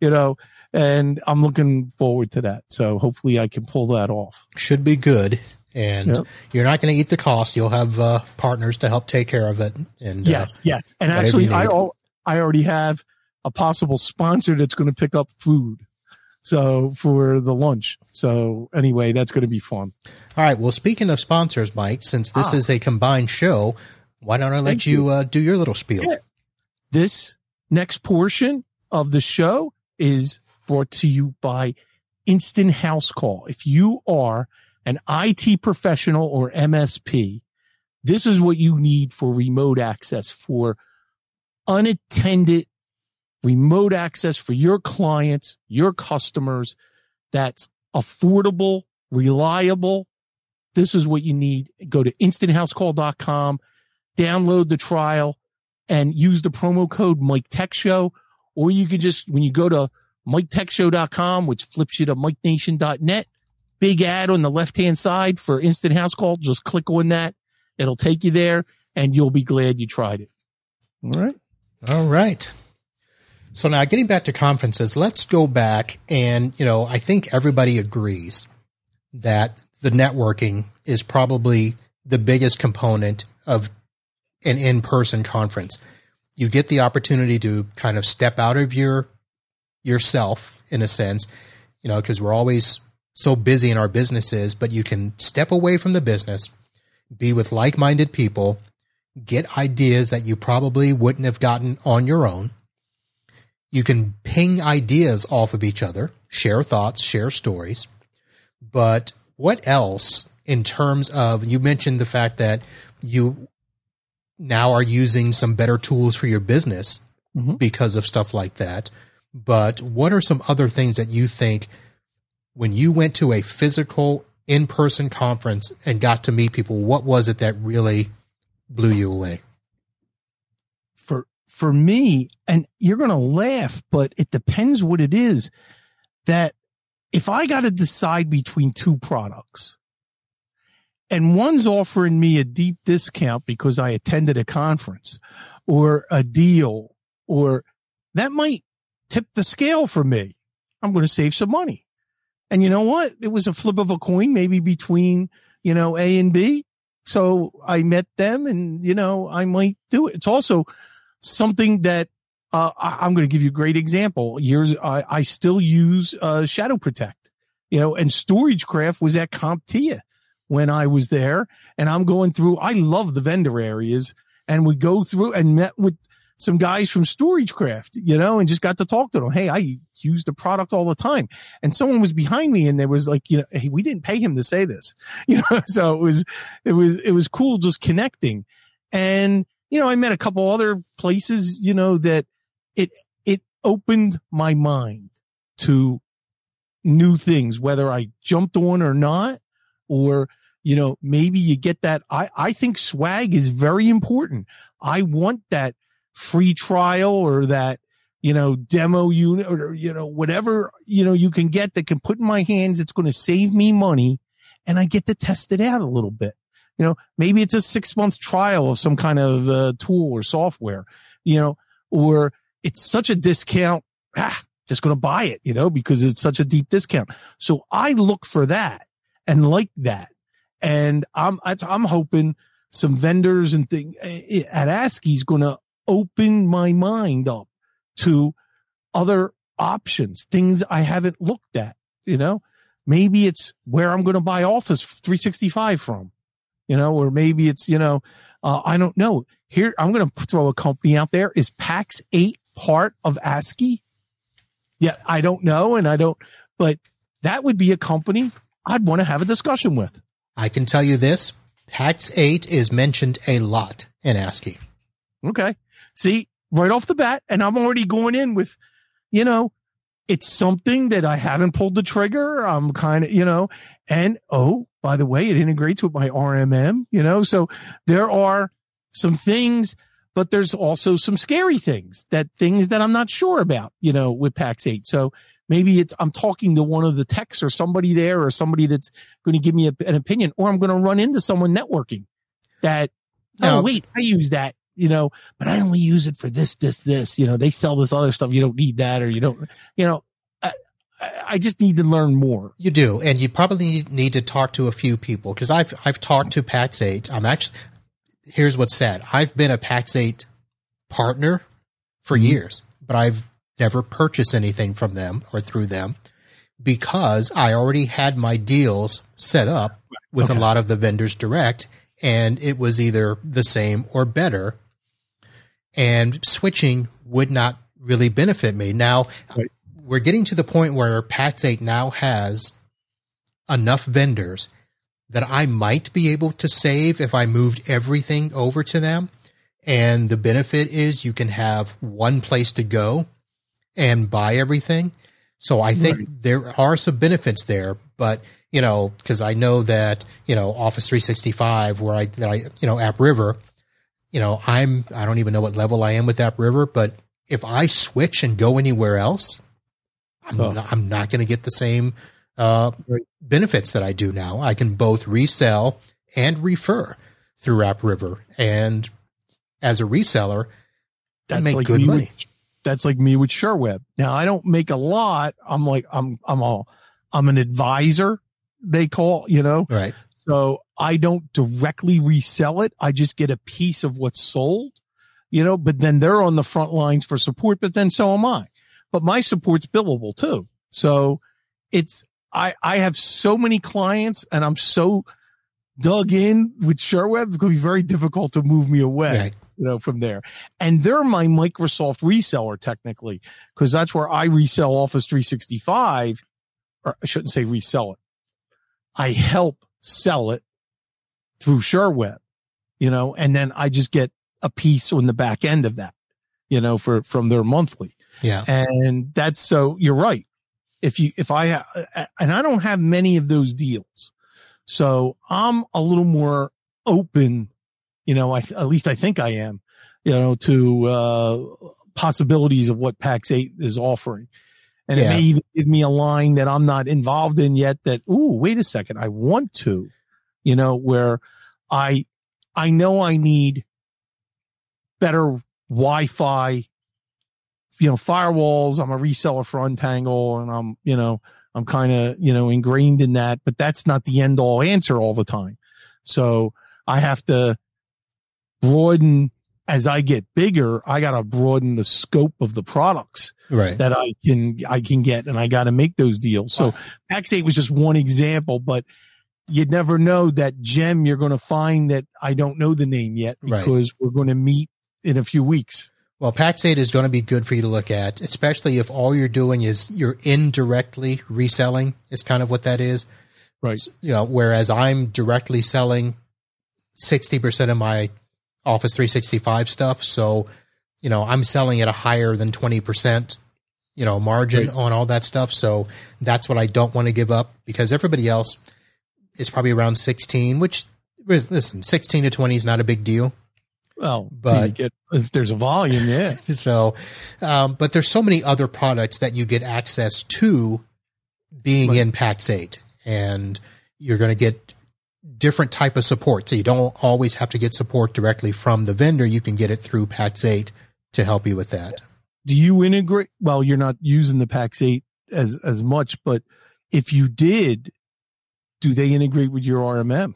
you know, and I'm looking forward to that. So hopefully I can pull that off. Should be good. And yep. you're not going to eat the cost. You'll have uh, partners to help take care of it. And yes, uh, yes. And actually, I I already have a possible sponsor that's going to pick up food. So for the lunch. So anyway, that's going to be fun. All right. Well, speaking of sponsors, Mike, since this ah. is a combined show, why don't I let Thank you, you. Uh, do your little spiel? Yeah. This next portion of the show is brought to you by Instant House Call. If you are an IT professional or MSP, this is what you need for remote access for unattended remote access for your clients, your customers that's affordable, reliable. This is what you need. Go to instanthousecall.com, download the trial and use the promo code Mike Tech Show. Or you could just, when you go to MikeTechShow.com, which flips you to MikeNation.net, big ad on the left hand side for instant house call. Just click on that. It'll take you there and you'll be glad you tried it. All right. All right. So now getting back to conferences, let's go back and, you know, I think everybody agrees that the networking is probably the biggest component of an in-person conference. You get the opportunity to kind of step out of your yourself in a sense, you know, because we're always so busy in our businesses, but you can step away from the business, be with like-minded people, get ideas that you probably wouldn't have gotten on your own. You can ping ideas off of each other, share thoughts, share stories. But what else in terms of, you mentioned the fact that you now are using some better tools for your business mm-hmm. because of stuff like that. But what are some other things that you think when you went to a physical in person conference and got to meet people, what was it that really blew you away? For me, and you're gonna laugh, but it depends what it is. That if I got to decide between two products, and one's offering me a deep discount because I attended a conference or a deal, or that might tip the scale for me. I'm going to save some money. And you know what? It was a flip of a coin, maybe between, you know, A and B. So I met them and, you know, I might do it. It's also something that, uh, I, am going to give you a great example. Years, I, I still use, uh, ShadowProtect, you know, and StorageCraft was at CompTIA when I was there and I'm going through, I love the vendor areas and we go through and met with some guys from StorageCraft, you know, and just got to talk to them. Hey, I use the product all the time. And someone was behind me and there was like, you know, hey, we didn't pay him to say this, you know, so it was, it was, it was cool just connecting. And, you know, I met a couple other places, you know, that it, it opened my mind to new things, whether I jumped on or not, or, you know, maybe you get that. I, I think swag is very important. I want that free trial or that, you know, demo unit or, you know, whatever, you know, you can get that can put in my hands. It's going to save me money and I get to test it out a little bit. You know, maybe it's a six month trial of some kind of uh, tool or software, you know, or it's such a discount. Ah, just going to buy it, you know, because it's such a deep discount. So I look for that and like that. And I'm, I'm hoping some vendors and things eh, eh, at ASCII's going to open my mind up to other options, things I haven't looked at, you know, maybe it's where I'm going to buy Office 365 from, you know, or maybe it's, you know, uh, I don't know. Here, I'm going to throw a company out there. Is PAX 8 part of ASCII? Yeah, I don't know. And I don't, but that would be a company I'd want to have a discussion with. I can tell you this Pax8 is mentioned a lot in ASCII. Okay. See, right off the bat, and I'm already going in with, you know, it's something that I haven't pulled the trigger. I'm kind of, you know, and oh, by the way, it integrates with my RMM, you know, so there are some things, but there's also some scary things that things that I'm not sure about, you know, with Pax8. So maybe it's, I'm talking to one of the techs or somebody there or somebody that's going to give me a, an opinion, or I'm going to run into someone networking that, oh, wait, I use that you know, but I only use it for this, this, this, you know, they sell this other stuff. You don't need that or you don't, you know, I, just need to learn more. You do. And you probably need to talk to a few people because I've, I've talked to Pax8. I'm actually, here's what's said. I've been a Pax8 partner for mm-hmm. years, but I've never purchased anything from them or through them because I already had my deals set up with okay. a lot of the vendors direct and it was either the same or better and switching would not really benefit me. Now right. We're getting to the point where Pax8 now has enough vendors that I might be able to save if I moved everything over to them. And the benefit is you can have one place to go and buy everything. So I think right. there are some benefits there, but you know, because I know that you know Office 365, where I that I you know AppRiver, you know, I'm I don't even know what level I am with AppRiver, but if I switch and go anywhere else, I'm oh. not, I'm not going to get the same uh, benefits that I do now. I can both resell and refer through AppRiver, and as a reseller, that's I make like good money. With, that's like me with Sherweb. Now I don't make a lot. I'm like I'm I'm all I'm an advisor. They call you know right. So I don't directly resell it. I just get a piece of what's sold, you know, but then they're on the front lines for support, but then so am I. But my support's billable too. So it's, I, I have so many clients and I'm so dug in with Sherweb. It could be very difficult to move me away. Right. You know, from there. And they're my Microsoft reseller technically, because that's where I resell Office 365, or I shouldn't say resell it. I help sell it through Sherweb, you know, and then I just get a piece on the back end of that, you know, for, from their monthly. Yeah. And that's so you're right. If you, if I, and I don't have many of those deals. So I'm a little more open, you know, I, at least I think I am, you know, to, uh, possibilities of what Pax8 is offering. And yeah. it may even give me a line that I'm not involved in yet that, ooh, wait a second. I want to, you know, where I, I know I need better Wi-Fi, you know, firewalls. I'm a reseller for Untangle and I'm, you know, I'm kind of, you know, ingrained in that, but that's not the end all answer all the time. So I have to broaden as I get bigger, I got to broaden the scope of the products right. that I can, I can get and I got to make those deals. So. Pax8 was just one example, but you'd never know that gem you're going to find that I don't know the name yet because right. we're going to meet in a few weeks. Well, Pax8 is going to be good for you to look at, especially if all you're doing is you're indirectly reselling is kind of what that is. Right. You know, whereas I'm directly selling 60% of my Office 365 stuff. So, you know, I'm selling at a higher than 20%, you know, margin right. on all that stuff. So that's what I don't want to give up because everybody else is probably around 16, which listen, 16 to 20 is not a big deal. Well, but get, if there's a volume, yeah. so, um, but there's so many other products that you get access to being right. in Pax8 and you're going to get different type of support. So you don't always have to get support directly from the vendor. You can get it through PAX 8 to help you with that. Do you integrate? Well, you're not using the Pax8 as, as much, but if you did, do they integrate with your RMM?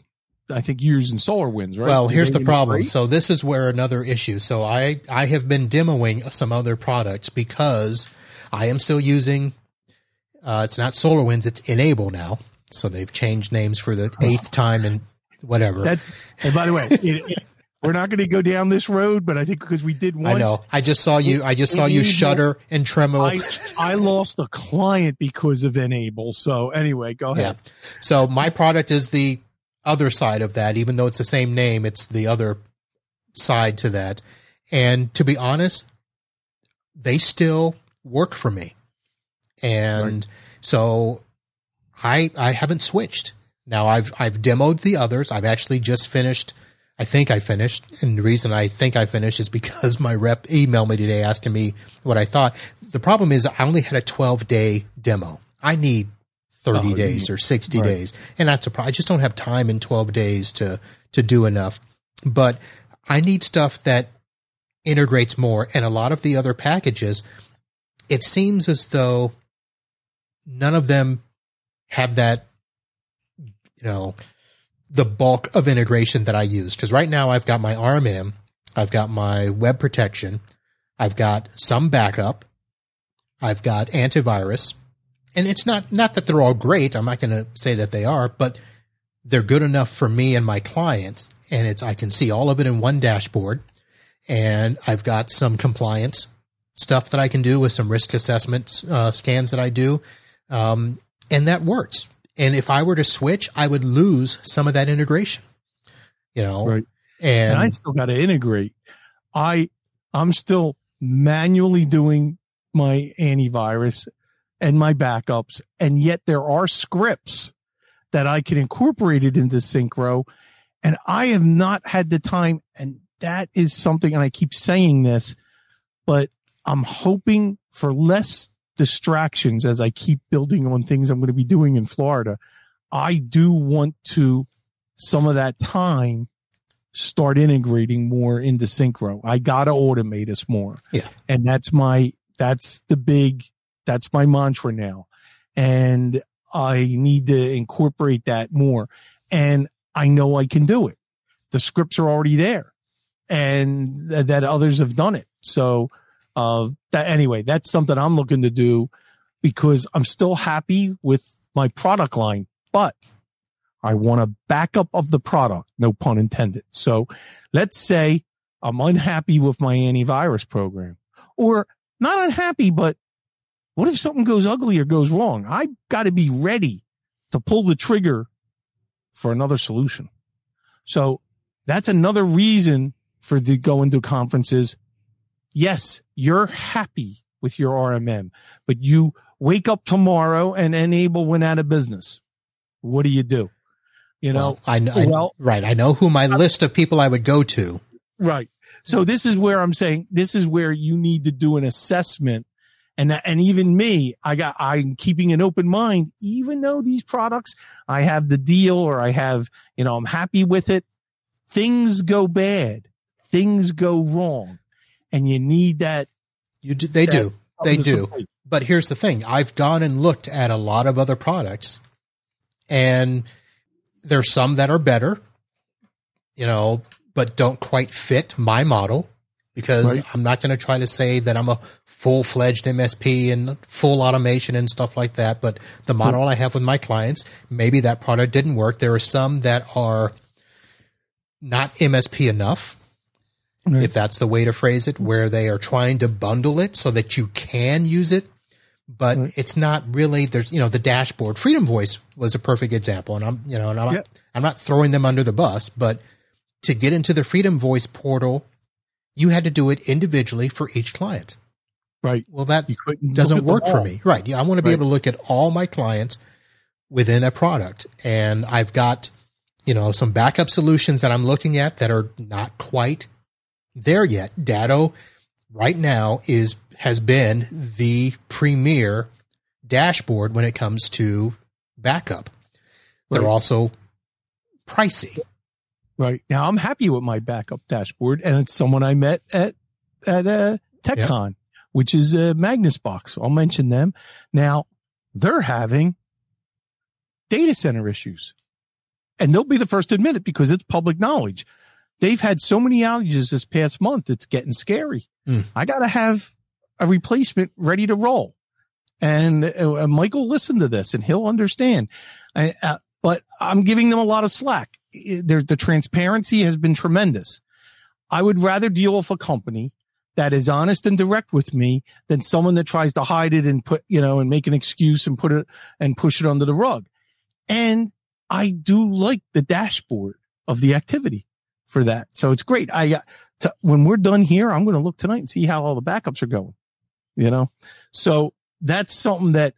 I think you're using SolarWinds, right? Well, here's the problem. So this is where another issue. So I, I have been demoing some other products because I am still using, uh, it's not SolarWinds, it's N-able now. So they've changed names for the eighth time and whatever. That, and by the way, it, it, we're not going to go down this road, but I think because we did once. I know. I just saw you. I just saw you shudder and tremble. I, I, lost a client because of N-able. So anyway, go ahead. Yeah. So my product is the other side of that. Even though it's the same name, it's the other side to that. And to be honest, they still work for me. And right. so I I haven't switched. Now I've I've demoed the others. I've actually just finished. I think I finished, and the reason I think I finished is because my rep emailed me today asking me what I thought. The problem is I only had a 12 day demo. I need 30 Oh, days or 60 right. days, and that's a problem. I just don't have time in 12 days to to do enough. But I need stuff that integrates more, and a lot of the other packages. It seems as though none of them have that you know the bulk of integration that I use because right now I've got my RMM, I've got my web protection, I've got some backup, I've got antivirus, and it's not not that they're all great. I'm not going to say that they are, but they're good enough for me and my clients, and it's I can see all of it in one dashboard, and I've got some compliance stuff that I can do with some risk assessment uh, scans that I do, um, and that works. And if I were to switch, I would lose some of that integration. You know, Right. and, and I still got to integrate. I I'm still manually doing my antivirus and my backups, and yet there are scripts that I can incorporate it into Syncro, and I have not had the time. And that is something, and I keep saying this, but I'm hoping for less distractions as I keep building on things I'm going to be doing in Florida. I do want to some of that time start integrating more into Syncro. I gotta automate us more. Yeah. And that's my that's the big that's my mantra now. And I need to incorporate that more. And I know I can do it. The scripts are already there and th- that others have done it. So uh that anyway, that's something I'm looking to do because I'm still happy with my product line, but I want a backup of the product, no pun intended. So let's say I'm unhappy with my antivirus program or not unhappy, but what if something goes ugly or goes wrong? I got to be ready to pull the trigger for another solution. So that's another reason for the going to conferences. Yes, you're happy with your RMM, but you wake up tomorrow and N-able went out of business. What do you do? You know, well, I, know I- well- right. I know who my list of people I would go to. Right. So this is where I'm saying this is where you need to do an assessment. And, that- and even me, I got, I'm keeping an open mind, even though these products, I have the deal or I have, you know, I'm happy with it. Things go bad. Things go wrong. And you need that. You do, they that do, they do. support. But here's the thing: I've gone and looked at a lot of other products, and there's some that are better, you know, but don't quite fit my model because Right. I'm not going to try to say that I'm a full fledged MSP and full automation and stuff like that. But the model I have with my clients, maybe that product didn't work. There are some that are not MSP enough Right. if that's the way to phrase it, where they are trying to bundle it so that you can use it, but Right. it's not really. There's you know the dashboard. Freedom Voice was a perfect example, and I'm you know and I'm Yeah. I'm not throwing them under the bus, but to get into the Freedom Voice portal, you had to do it individually for each client. Right. Well, that doesn't look at them work for me. Right. Yeah. I want to be Right. able to look at all my clients within a product. And I've got, you know, some backup solutions that I'm looking at that are not quite there yet. Datto right now is, has been the premier dashboard when it comes to backup. They're Right. also pricey. Right. Now I'm happy with my backup dashboard and it's someone I met at, at, uh, TechCon, which is uh, Magnus Box. I'll mention them. Now they're having data center issues and they'll be the first to admit it because it's public knowledge. They've had so many outages this past month. It's getting scary. Hmm. I got to have a replacement ready to roll. And uh, Michael listened to this and he'll understand. I, uh, but I'm giving them a lot of slack. There- the transparency has been tremendous. I would rather deal with a company that is honest and direct with me than someone that tries to hide it and put, you know, and make an excuse and put it and push it under the rug. And I do like the dashboard of the activity for that. So it's great. I, uh, to, when we're done here, I'm going to look tonight and see how all the backups are going, you know? So that's something that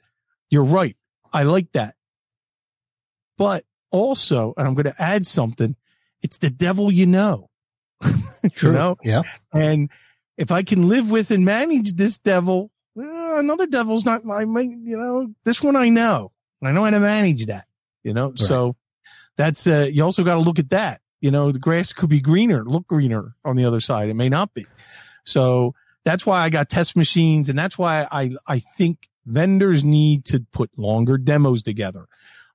you're right. I like that. But also, and I'm going to add something, it's the devil you know. True. you know? Yeah. And if I can live with and manage this devil, well, another devil's not my, my, you know, this one I know. I know how to manage that, you know? So that's, uh, you also got to look at that. You know, the grass could be greener, look greener on the other side. It may not be. So that's why I got test machines. And that's why I, I think vendors need to put longer demos together.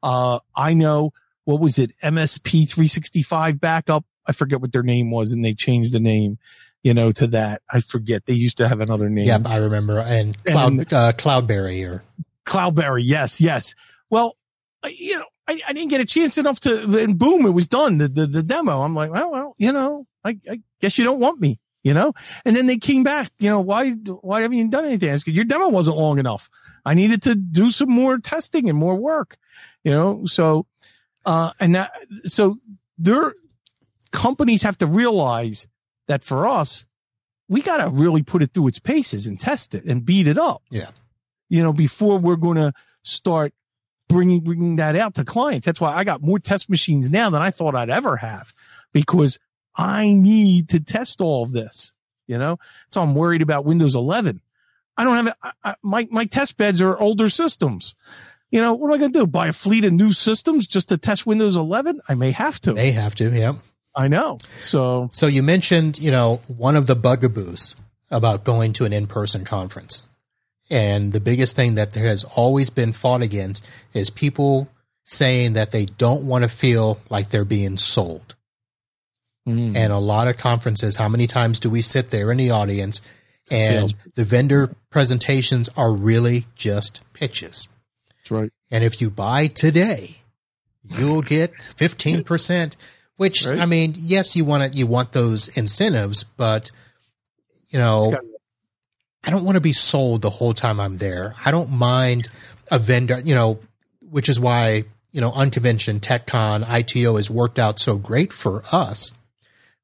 Uh, I know what was it? MSP 365 backup. I forget what their name was and they changed the name, you know, to that. I forget. They used to have another name. Yep, I remember. And Cloud, And- uh, Cloudberry or Cloudberry. Yes, yes. Well, I- you know, I, I didn't get a chance enough to, and boom, it was done. The, the, the demo. I'm like, well, well, you know, I, I guess you don't want me, you know? And then they came back, you know, why, why haven't you done anything? Said, your demo wasn't long enough. I needed to do some more testing and more work, you know? So, uh, and that, so their companies have to realize that for us, we got to really put it through its paces and test it and beat it up. Yeah. You know, before we're going to start bringing, bringing that out to clients. That's why I got more test machines now than I thought I'd ever have because I need to test all of this, you know? So I'm worried about Windows 11. I don't have it. I, I, my, my test beds are older systems. You know, what am I going to do? Buy a fleet of new systems just to test Windows 11? I may have to. May have to. Yeah. I know. So So you mentioned, you know, one of the bugaboos about going to an in-person conference. And the biggest thing that there has always been fought against is people saying that they don't want to feel like they're being sold. mm, And a lot of conferences, how many times do we sit there in the audience and Sales. the vendor presentations are really just pitches? that's right. And if you buy today, you'll get 15%, which Right. I mean, yes, you want it, you want those incentives, but you know, I don't want to be sold the whole time I'm there. I don't mind a vendor, you know, which is why, you know, Unconvention, TechCon, ITO has worked out so great for us.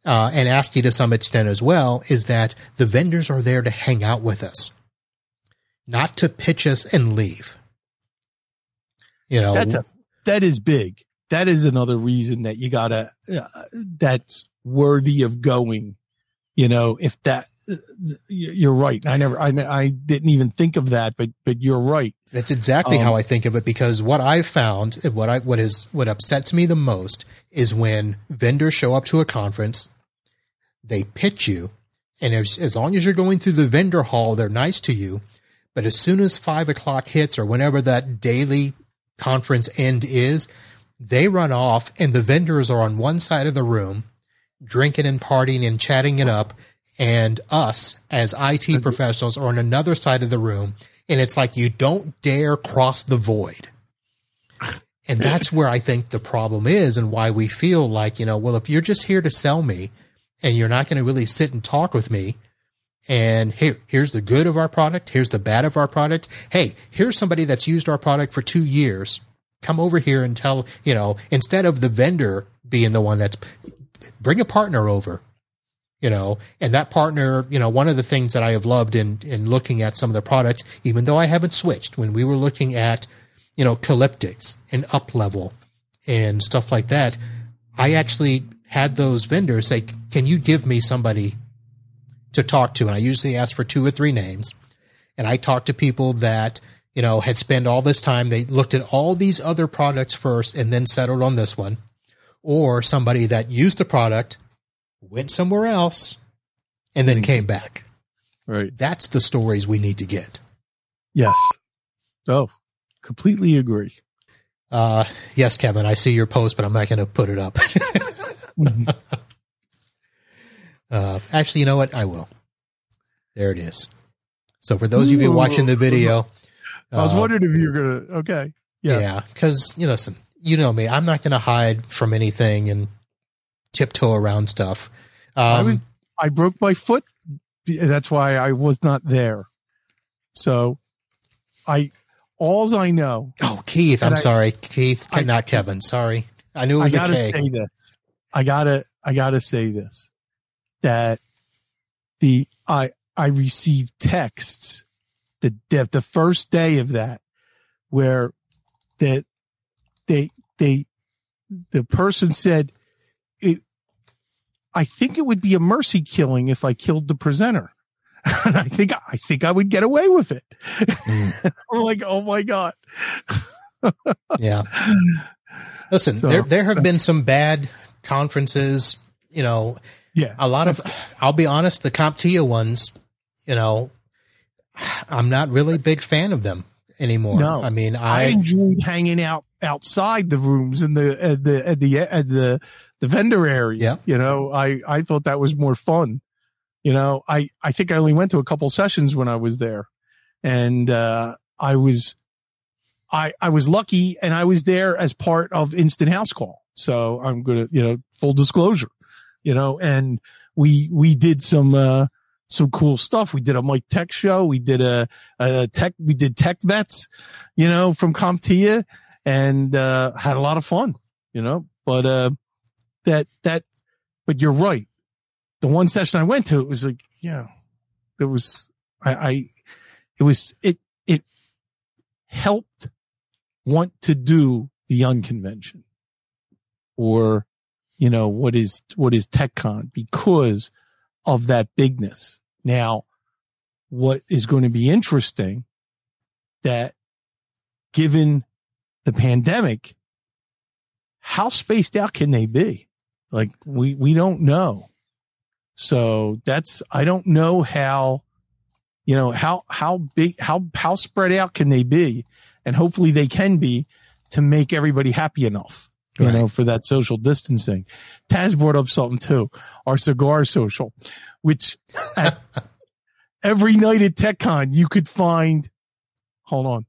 Uh, and ASCII to some extent as well is that the vendors are there to hang out with us, not to pitch us and leave. You know, That's a, that is big. That is another reason that you gotta, uh, that's worthy of going. You know, if that, uh, you're right. I never, I, I didn't even think of that, but, but you're right. That's exactly Um, how I think of it because what I've found, what I what is what upsets me the most is when vendors show up to a conference, they pitch you, and as, as long as you're going through the vendor hall, they're nice to you. But as soon as five o'clock hits or whenever that daily conference end is, they run off and the vendors are on one side of the room drinking and partying and chatting it up. And us as IT professionals are on another side of the room. And it's like you don't dare cross the void. And that's where I think the problem is and why we feel like, you know, well, if you're just here to sell me and you're not going to really sit and talk with me, and here, here's the good of our product. Here's the bad of our product. Hey, here's somebody that's used our product for two years. Come over here and tell, you know, instead of the vendor being the one that's bring a partner over, you know, and that partner, you know, one of the things that I have loved in, in looking at some of the products, even though I haven't switched when we were looking at, you know, Calyptics and up level and stuff like that, I actually had those vendors say, can you give me somebody to talk to. And I usually ask for two or three names. And I talk to people that, you know, had spent all this time. They looked at all these other products first and then settled on this one. Or somebody that used the product, went somewhere else, and then came back. Right. That's the stories we need to get. Yes. Oh, completely agree. Uh, yes, Kevin, I see your post, but I'm not going to put it up. Mhm. uh, actually, you know what? I will. There it is. So for those of you watching the video, I was uh, wondering if you're going to, okay. Yeah. Yeah, because you know, listen, you know me. I'm not going to hide from anything and tiptoe around stuff. Um, I was, I broke my foot. That's why I was not there. So I, alls I know, oh, Keith, I'm I- sorry, Keith, I- not Kevin. Sorry, I knew it I was a gotta K. say this. I gotta, I gotta say this, that the, I, I received texts the, the, the first day of that where that they, they, the person said, it, I think it would be a mercy killing if I killed the presenter. and I think, I think I would get away with it. Mm. I'm like, oh my God. yeah. Listen, so, there, there have been some bad conferences, you know, yeah, a lot of, I'll be honest, the CompTIA ones, you know, I'm not really a big fan of them anymore. No, I mean, I, I enjoyed hanging out outside the rooms in the at the at the at the the vendor area. Yeah. You know, I I thought that was more fun. You know, I I think I only went to a couple sessions when I was there, and uh, I was I I was lucky, and I was there as part of Instant House Call. So I'm gonna you know full disclosure, you know, and we we did some. uh some cool stuff. We did a Mike Tech show. We did a, a tech, we did tech vets, you know, from CompTIA and, uh, had a lot of fun, you know, but, uh, that, that, but you're right. The one session I went to, it was like, yeah, there was, I, I, it was, it, it helped want to do the unconvention or, you know, what is, what is TechCon because of that bigness. Now, what is going to be interesting that given the pandemic, how spaced out can they be? Like we, we don't know. So that's, I don't know how, you know, how, how big, how, how spread out can they be? And hopefully they can be to make everybody happy enough, you right. know, for that social distancing. Taz brought up something too, our cigar social which at every night at TechCon you could find, hold on,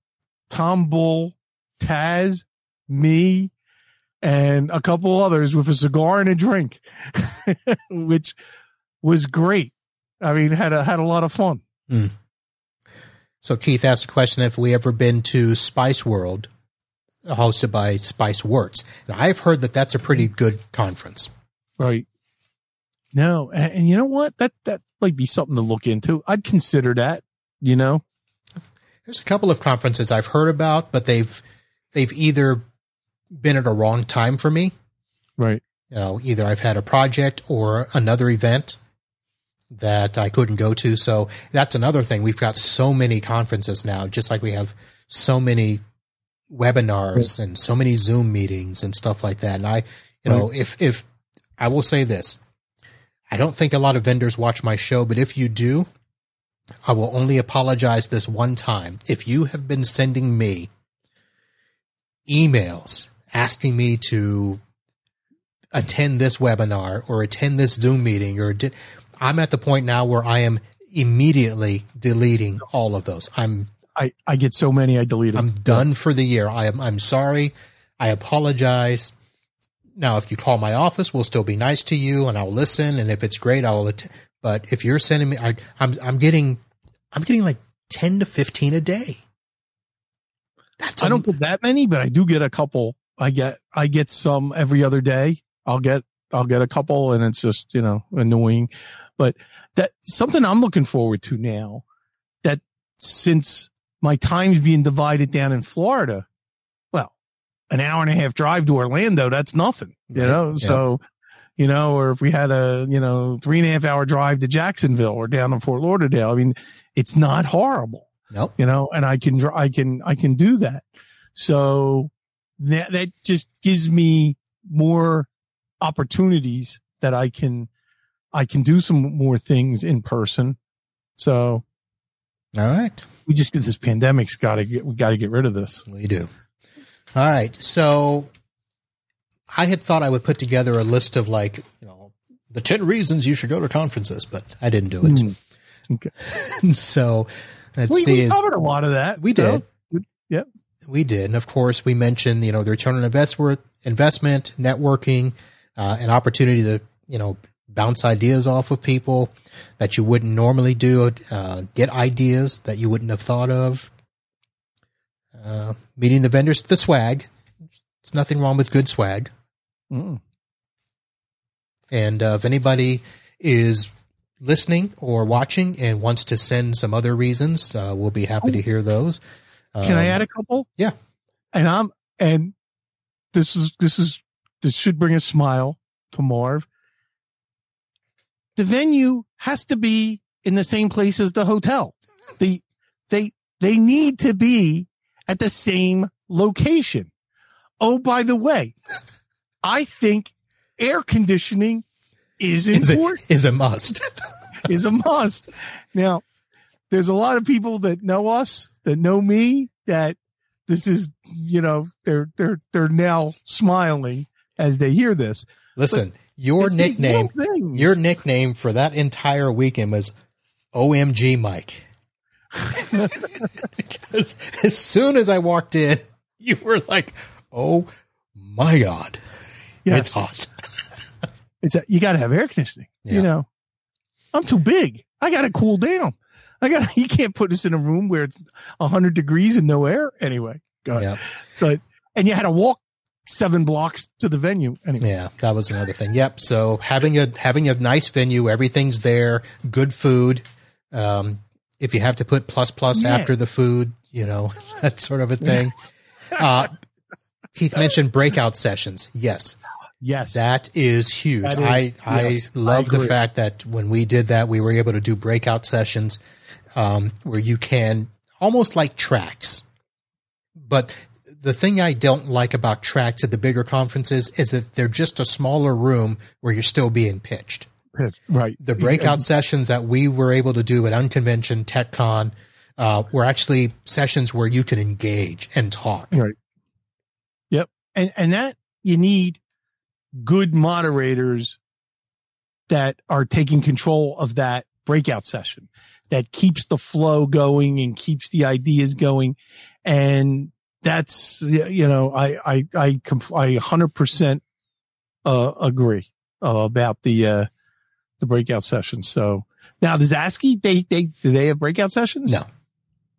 Tom Bull, Taz, me, and a couple others with a cigar and a drink, which was great. I mean, had a had a lot of fun. Mm. So Keith asked a question: If we ever been to SpiceWorld, hosted by Spiceworks, and I've heard that that's a pretty good conference. Right. No, and, and, you know what? That that might be something to look into. I'd consider that. You know, there's a couple of conferences I've heard about, but they've they've either been at a wrong time for me, right? You know, either I've had a project or another event that I couldn't go to. So that's another thing. We've got so many conferences now, just like we have so many webinars and so many Zoom meetings and stuff like that. And I, you know, right. if if I will say this, I don't think a lot of vendors watch my show, but if you do, I will only apologize this one time. If you have been sending me emails asking me to attend this webinar or attend this Zoom meeting or di- I'm at the point now where I am immediately deleting all of those. I'm I, I get so many I delete them. I'm done for the year. I am I'm sorry. I apologize. Now, if you call my office, we'll still be nice to you and I'll listen. And if it's great, I will. Att- but if you're sending me, I, I'm, I'm getting, I'm getting like 10 to 15 a day. That's I don't get that many, but I do get a couple. I get, I get some every other day. I'll get, I'll get a couple and it's just, you know, annoying, but that something I'm looking forward to now that since my time's being divided down in Florida, Well, an hour and a half drive to Orlando, that's nothing, you know? Yeah. So, you know, or if we had a, you know, three and a half hour drive to Jacksonville or down to Fort Lauderdale, I mean, it's not horrible. Nope. You know, and I can, I can, I can do that. So that, that just gives me more opportunities that I can, I can do some more things in person. So. All right. We just get this pandemic's got to get, we got to get rid of this. We do. All right. So I had thought I would put together a list of like, you know, the 10 reasons you should go to conferences, but I didn't do it. Mm. Okay. so let's we, see. We covered a lot of that. We did. So, yep. We did. And of course, we mentioned, you know, the return on investment, investment networking, uh, an opportunity to, you know, bounce ideas off of people that you wouldn't normally do, uh, get ideas that you wouldn't have thought of, uh, meeting the vendors, the swag. There's nothing wrong with good swag. Mm. And uh, if anybody is listening or watching and wants to send some other reasons, uh, we'll be happy oh. to hear those. Can um, I add a couple? Yeah. And I'm and this is this is this should bring a smile to Marv. The venue has to be in the same place as the hotel. The, they, they need to be at the same location. Oh, by the way, I think air conditioning is Is a, important, is a must. is a must. Now, there's a lot of people that know us, that know me, that this is, you know, they're, they're, they're now smiling as they hear this. Listen, your It's nickname, your nickname for that entire weekend was OMG Mike. because as soon as I walked in, you were like, "Oh my god, Yes. it's hot." It's a, you got to have air conditioning. Yeah. You know, I'm too big. I got to cool down. I got. You can't put us in a room where it's 100 degrees and no air. Anyway, go ahead. Yeah, But and you had to walk seven blocks to the venue. Anyway, yeah, that was another thing. Yep. So having a having a nice venue, everything's there, good food. Um, if you have to put plus plus Yeah. after the food, you know that sort of a thing. uh, Keith mentioned breakout sessions. Yes, yes, That is huge. That is- I I love I the fact that when we did that, we were able to do breakout sessions um, where you can almost like tracks. But the thing I don't like about tracks at the bigger conferences is that they're just a smaller room where you're still being pitched. right. The breakout sessions that we were able to do at Unconvention TechCon uh, were actually sessions where you can engage and talk. Right. Yep. And and that you need good moderators that are taking control of that breakout session that keeps the flow going and keeps the ideas going. And that's, you know, I, I, I, I 100% uh, agree uh, about the, uh, the breakout sessions. So now does ASCII, they, they, do they have breakout sessions? No.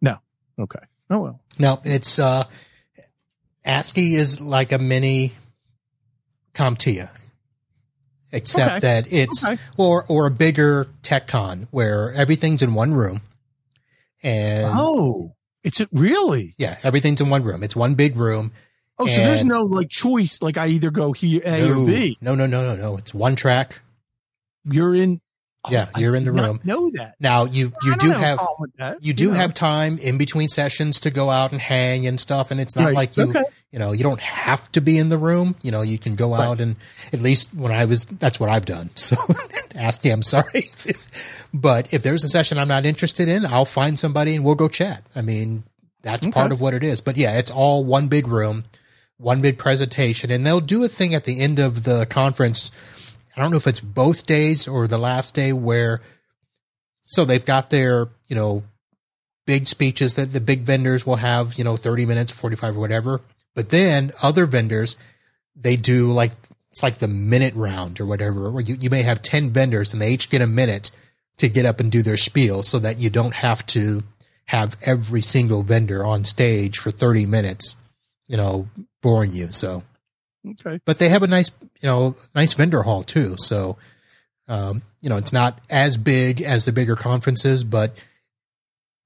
No. Okay. Oh, well. No, it's uh ASCII is like a mini CompTIA. Except Okay. that it's Okay. or or a bigger TechCon where everything's in one room. And Oh, it's really? yeah, everything's in one room. It's one big room. Oh, so there's no like choice. Like I either go here A no, or B. no, no, no, no, no. It's one track. You're in. Oh, Yeah, I you're in the room. Know that Now you you don't do have that, you do know. have time in between sessions to go out and hang and stuff and it's not Right. like you Okay. you know you don't have to be in the room you know you can go out and at least when i was that's what i've done so ask you i'm sorry but if there's a session i'm not interested in i'll find somebody and we'll go chat. I mean that's part of what it is. But yeah it's all one big room one big presentation. And they'll do a thing at the end of the conference. I don't know if it's both days or the last day where so they've got their you know big speeches that the big vendors will have, you know, 30 minutes, 45 or whatever. But then other vendors, they do like, it's like the minute round or whatever, where you, you may have 10 vendors and they each get a minute to get up and do their spiel so that you don't have to have every single vendor on stage for 30 minutes, you know, boring you. So, Okay. but they have a nice, you know, nice vendor hall too. So, um, you know, it's not as big as the bigger conferences, but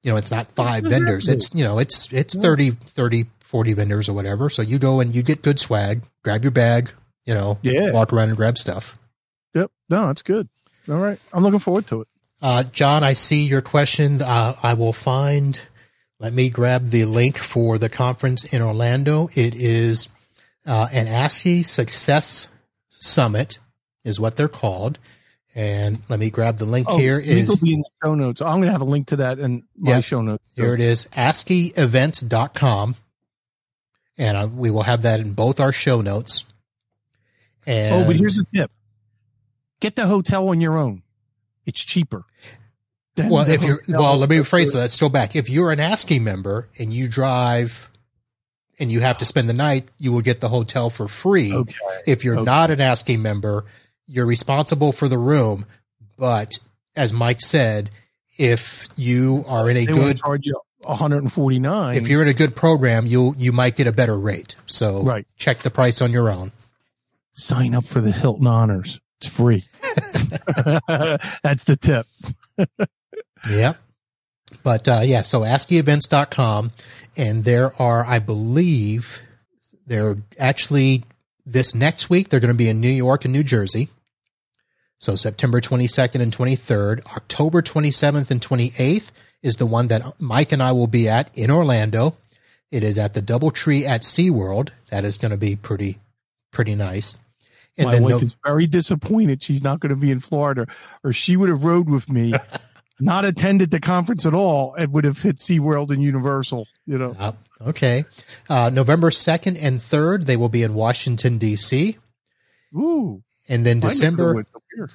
you know, it's not five vendors. It's, you know, it's, it's Yeah. 30, 30, 40 vendors or whatever. So you go and you get good swag, grab your bag, you know, Yeah. walk around and grab stuff. Yep. No, that's good. All right. I'm looking forward to it. Uh, John, I see your question. Uh, I will find, let me grab the link for the conference in Orlando. It is, uh, an ASCII Success Summit is what they're called. And let me grab the link here. Oh, Is will be in the show notes. I'm going to have a link to that in my Yeah. show notes. here it is, ASCIIevents.com. And uh, we will have that in both our show notes. And oh, but here's the tip: get the hotel on your own. It's cheaper. well, if you're well, let me rephrase that. Let's go back. If you're an ASCII member and you drive and you have to spend the night, you will get the hotel for free. Okay. If you're Okay. not an ASCII member, you're responsible for the room. But as Mike said, if you are in a They good, charge you 149. if you're in a good program, you you might get a better rate. So Right. check the price on your own. sign up for the Hilton Honors. It's free. That's the tip. Yep. But uh, yeah, so ASCIIevents.com. And there are, I believe, they're actually this next week, they're going to be in New York and New Jersey. So September 22nd and 23rd. October 27th and 28th is the one that Mike and I will be at in Orlando. It is at the Doubletree at SeaWorld. That is going to be pretty, pretty nice. And My wife no- is very disappointed she's not going to be in Florida, or she would have rode with me, not attended the conference at all, and would have hit SeaWorld and Universal, you know. Uh, okay. Uh, November 2nd and 3rd, they will be in Washington, D.C. Ooh. And then December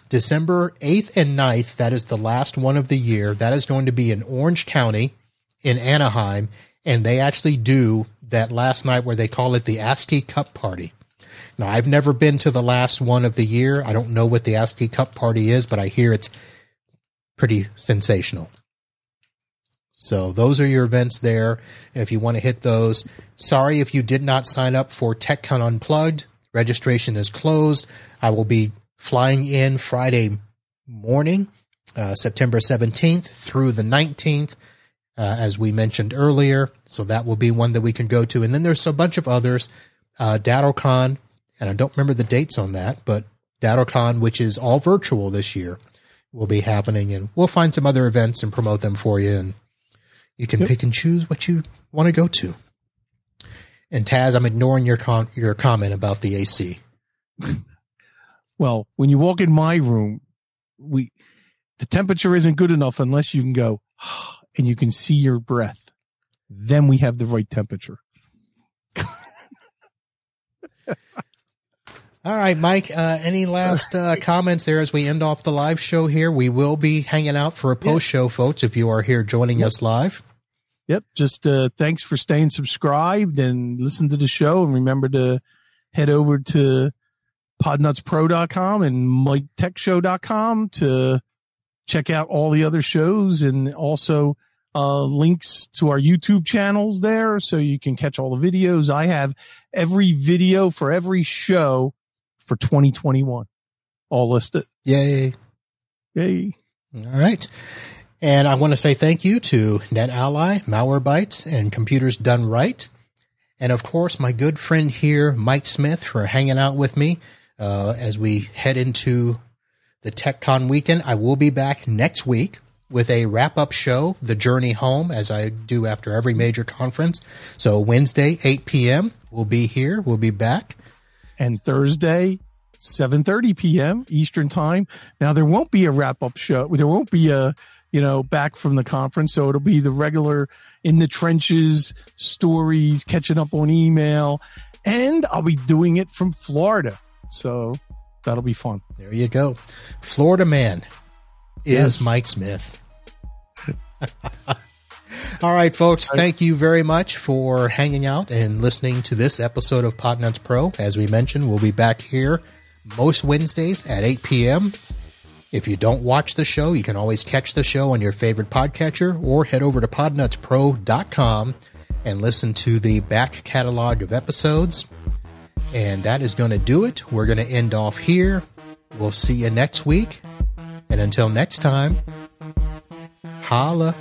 December 8th and 9th, that is the last one of the year. That is going to be in Orange County in Anaheim. And they actually do that last night where they call it the ASCII Cup Party. Now, I've never been to the last one of the year. I don't know what the ASCII Cup Party is, but I hear it's pretty sensational. So those are your events there. If you want to hit those, sorry if you did not sign up for TechCon Unplugged. Registration is closed. I will be flying in Friday morning, uh, September 17th through the 19th, uh, as we mentioned earlier. So that will be one that we can go to. And then there's a bunch of others. Uh, and I don't remember the dates on that, but DattoCon, which is all virtual this year, will be happening. And we'll find some other events and promote them for you. And you can yep. pick and choose what you want to go to. And Taz, I'm ignoring your con- your comment about the AC. well, when you walk in my room, we the temperature isn't good enough unless you can go and you can see your breath. Then we have the right temperature. All right, Mike. Uh, any last uh, comments there as we end off the live show here? We will be hanging out for a post show, folks. If you are here joining yep. us live. Yep. Just uh, thanks for staying subscribed and listen to the show, and remember to head over to podnutzpro.com and miketechshow.com to check out all the other shows and also uh, links to our YouTube channels there so you can catch all the videos. I have every video for every show for 2021 all listed. Yay. Yay. All right. And I want to say thank you to Net NetAlly, Malwarebytes, and Computers Done Right. And of course, my good friend here, Mike Smith, for hanging out with me uh, as we head into the TechCon weekend. I will be back next week with a wrap up show, The Journey Home, as I do after every major conference. So Wednesday, 8 p.m., we'll be here. We'll be back. And Thursday, 7:30 p.m. Eastern Time. Now there won't be a wrap up show. There won't be a you know back from the conference, so it'll be the regular in the trenches stories, catching up on email, and I'll be doing it from Florida. So that'll be fun. There you go. Florida man is yes. Mike Smith. All right, folks. Thank you very much for hanging out and listening to this episode of Podnutz Pro. As we mentioned, we'll be back here most Wednesdays at 8 p.m. If you don't watch the show, you can always catch the show on your favorite podcatcher or head over to podnutzpro.com and listen to the back catalog of episodes. And that is going to do it. We're going to end off here. We'll see you next week. And until next time, holla.